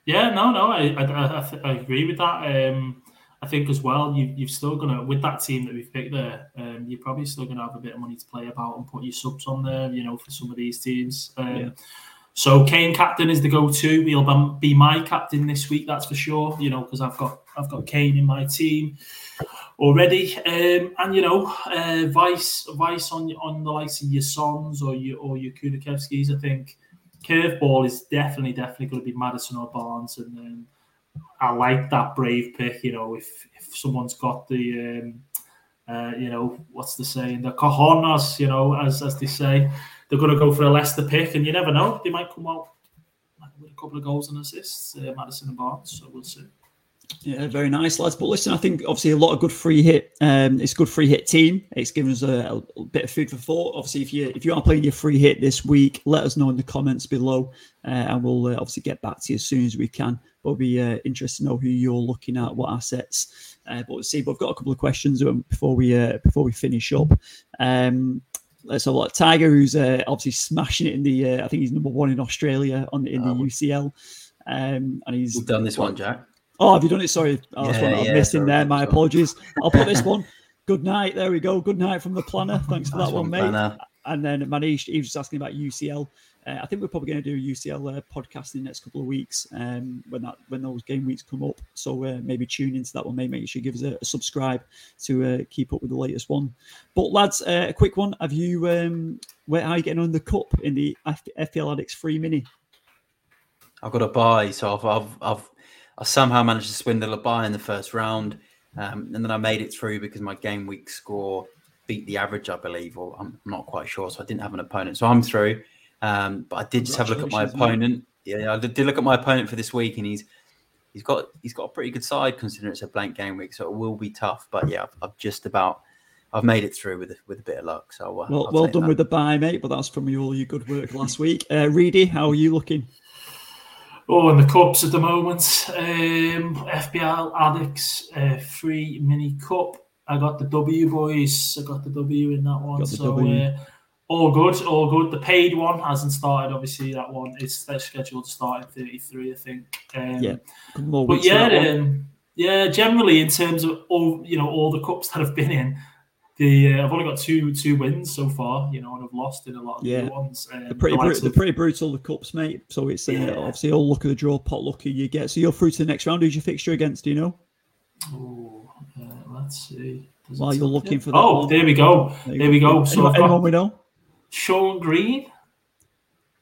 [SPEAKER 3] Yeah, no, no, I I, I, I agree with that. Um, I think as well, you, you've still gonna with that team that we've picked there, um, you're probably still gonna have a bit of money to play about and put your subs on there. You know, for some of these teams. Um, yeah so Kane captain is the go-to. He'll be my captain this week, that's for sure. You know, because I've got I've got Kane in my team already, um, and you know, uh, vice vice on on the likes of your Sons or your or your Kulusevskis. I think curveball is definitely definitely going to be Maddison or Barnes, and um, I like that brave pick. You know, if if someone's got the um, uh, you know what's the saying, the cojones, you know, as as they say they're going to go for a Leicester pick, and you never know, they might come out with a couple of goals and assists, uh, Maddison and Barnes. So we'll see.
[SPEAKER 1] Yeah, very nice, lads. But listen, I think obviously a lot of good free hit. Um, it's a good free hit team. It's given us a, a, bit of food for thought. Obviously, if you if you are playing your free hit this week, let us know in the comments below, uh, and we'll uh, obviously get back to you as soon as we can. But it'll be uh, interesting to know who you're looking at, what assets. Uh, but we'll see. But I've got a couple of questions um, before we uh, before we finish up. Um, let's have a look. Tiger, who's uh, obviously smashing it in the. I think he's number one in Australia on in the UCL. Um, and he's
[SPEAKER 2] We've done this one, Jack.
[SPEAKER 1] Oh, have you done it? Sorry, oh, that's yeah, what yeah, missed in there. My apologies. I'll put this one. Good night. There we go. Good night from the planner. Thanks for that one, mate. Planner. And then Manish, he was just asking about UCL. Uh, I think we're probably going to do a UCL uh, podcast in the next couple of weeks um, when that when those game weeks come up. So uh, maybe tune into that one. Maybe make sure you give us a, a subscribe to uh, keep up with the latest one. But lads, uh, a quick one. Have you um, where are you getting on the cup in the FPL Addicts free mini?
[SPEAKER 2] I've got a buy, so I've I've, I've I somehow managed to swindle a buy in the first round, um, and then I made it through because my game week score beat the average, I believe, or I'm not quite sure. So I didn't have an opponent, so I'm through. Um, but I did just have a look at my opponent. Man. Yeah, I did look at my opponent for this week, and he's he's got he's got a pretty good side considering it's a blank game week, so it will be tough. But yeah, I've, I've just about I've made it through with with a bit of luck. So uh,
[SPEAKER 1] well, well done that. with the buy, mate. But that's from you all your good work last week. Uh, Reedy, how are you looking?
[SPEAKER 3] Oh, in the cups at the moment, um, FPL Addicts uh, free mini cup. I got the W boys. I got the W in that one. So uh, all good, all good. The paid one hasn't started. Obviously, that one is scheduled to start in thirty three. I think. Um, yeah, but yeah, um, yeah. Generally, in terms of all you know, all the cups that I've been in, the uh, I've only got two two wins so far, you know, and I've lost in a lot of yeah. the ones. Um,
[SPEAKER 1] they're pretty the they're pretty brutal the cups, mate. So it's uh, yeah. obviously all luck at the draw, pot lucky you get. So you're through to the next round. Who's your fixture against? Do you know?
[SPEAKER 3] Oh, uh, let's see.
[SPEAKER 1] Does While you're looking for that.
[SPEAKER 3] Oh, one. there we go. There, there we go. So
[SPEAKER 1] anyone, anyone we know?
[SPEAKER 3] Sean Green.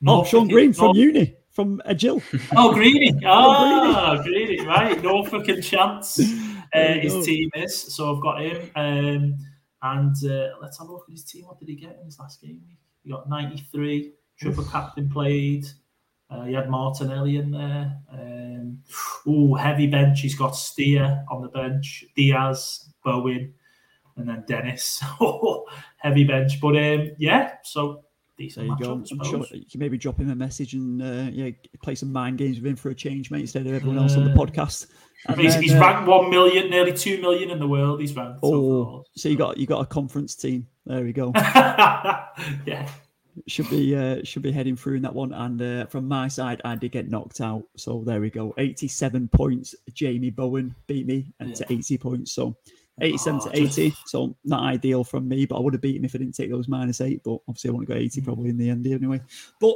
[SPEAKER 1] oh, Sean Green from North... uni, from Agile.
[SPEAKER 3] Oh, Greeny. Ah, oh, Greeny. Right. Norfolk and Chance. Uh, his team is. So I've got him. Um, and uh, let's have a look at his team. What did he get in his last game week? He got 93. Triple captain played. Uh, he had Martinelli in there. Um, oh, heavy bench. He's got Steer on the bench, Diaz, Bowen, and then Dennis. heavy bench. But um, yeah, so decent. There you go.
[SPEAKER 1] I'm sure you can maybe drop him a message and uh, yeah, play some mind games with him for a change, mate, instead of everyone else on the podcast.
[SPEAKER 3] he's, then, he's uh, ranked one million, nearly two million in the world. He's ranked.
[SPEAKER 1] Oh, so you got you got a conference team. There we go.
[SPEAKER 3] yeah.
[SPEAKER 1] Should be uh, should be heading through in that one, and uh, from my side, I did get knocked out. So there we go, eighty-seven points. Jamie Bowen beat me and yeah. to eighty points. So 87 oh, to 80. Just... So not ideal from me, but I would have beaten if I didn't take those minus eight. But obviously, I want to go 80 probably in the end anyway. But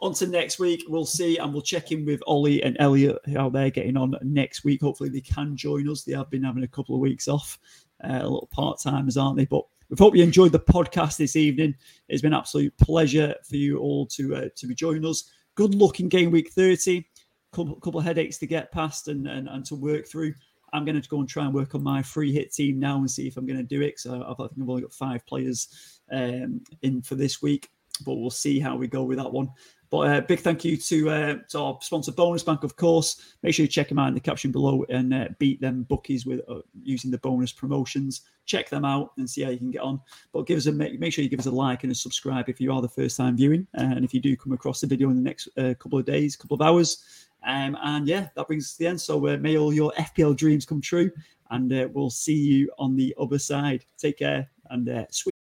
[SPEAKER 1] on to next week, we'll see, and we'll check in with Ollie and Elliot how they're getting on next week. Hopefully, they can join us. They have been having a couple of weeks off, uh, a little part timers, aren't they? But we hope you enjoyed the podcast this evening. It's been an absolute pleasure for you all to uh, to be joining us. Good luck in game week 30. Couple, couple of headaches to get past and, and, and to work through. I'm going to go and try and work on my free hit team now and see if I'm going to do it. So I think I've only got five players um, in for this week, but we'll see how we go with that one. But uh, big thank you to, uh, to our sponsor, Bonus Bank, of course. Make sure you check them out in the caption below and uh, beat them bookies with uh, using the bonus promotions. Check them out and see how you can get on. But give us a make, make sure you give us a like and a subscribe if you are the first time viewing, and if you do come across the video in the next uh, couple of days, couple of hours. Um, and yeah, that brings us to the end. So uh, may all your FPL dreams come true, and uh, we'll see you on the other side. Take care and uh, sweet.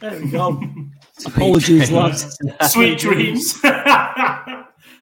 [SPEAKER 1] There we go. Apologies, lads.
[SPEAKER 3] Sweet dreams.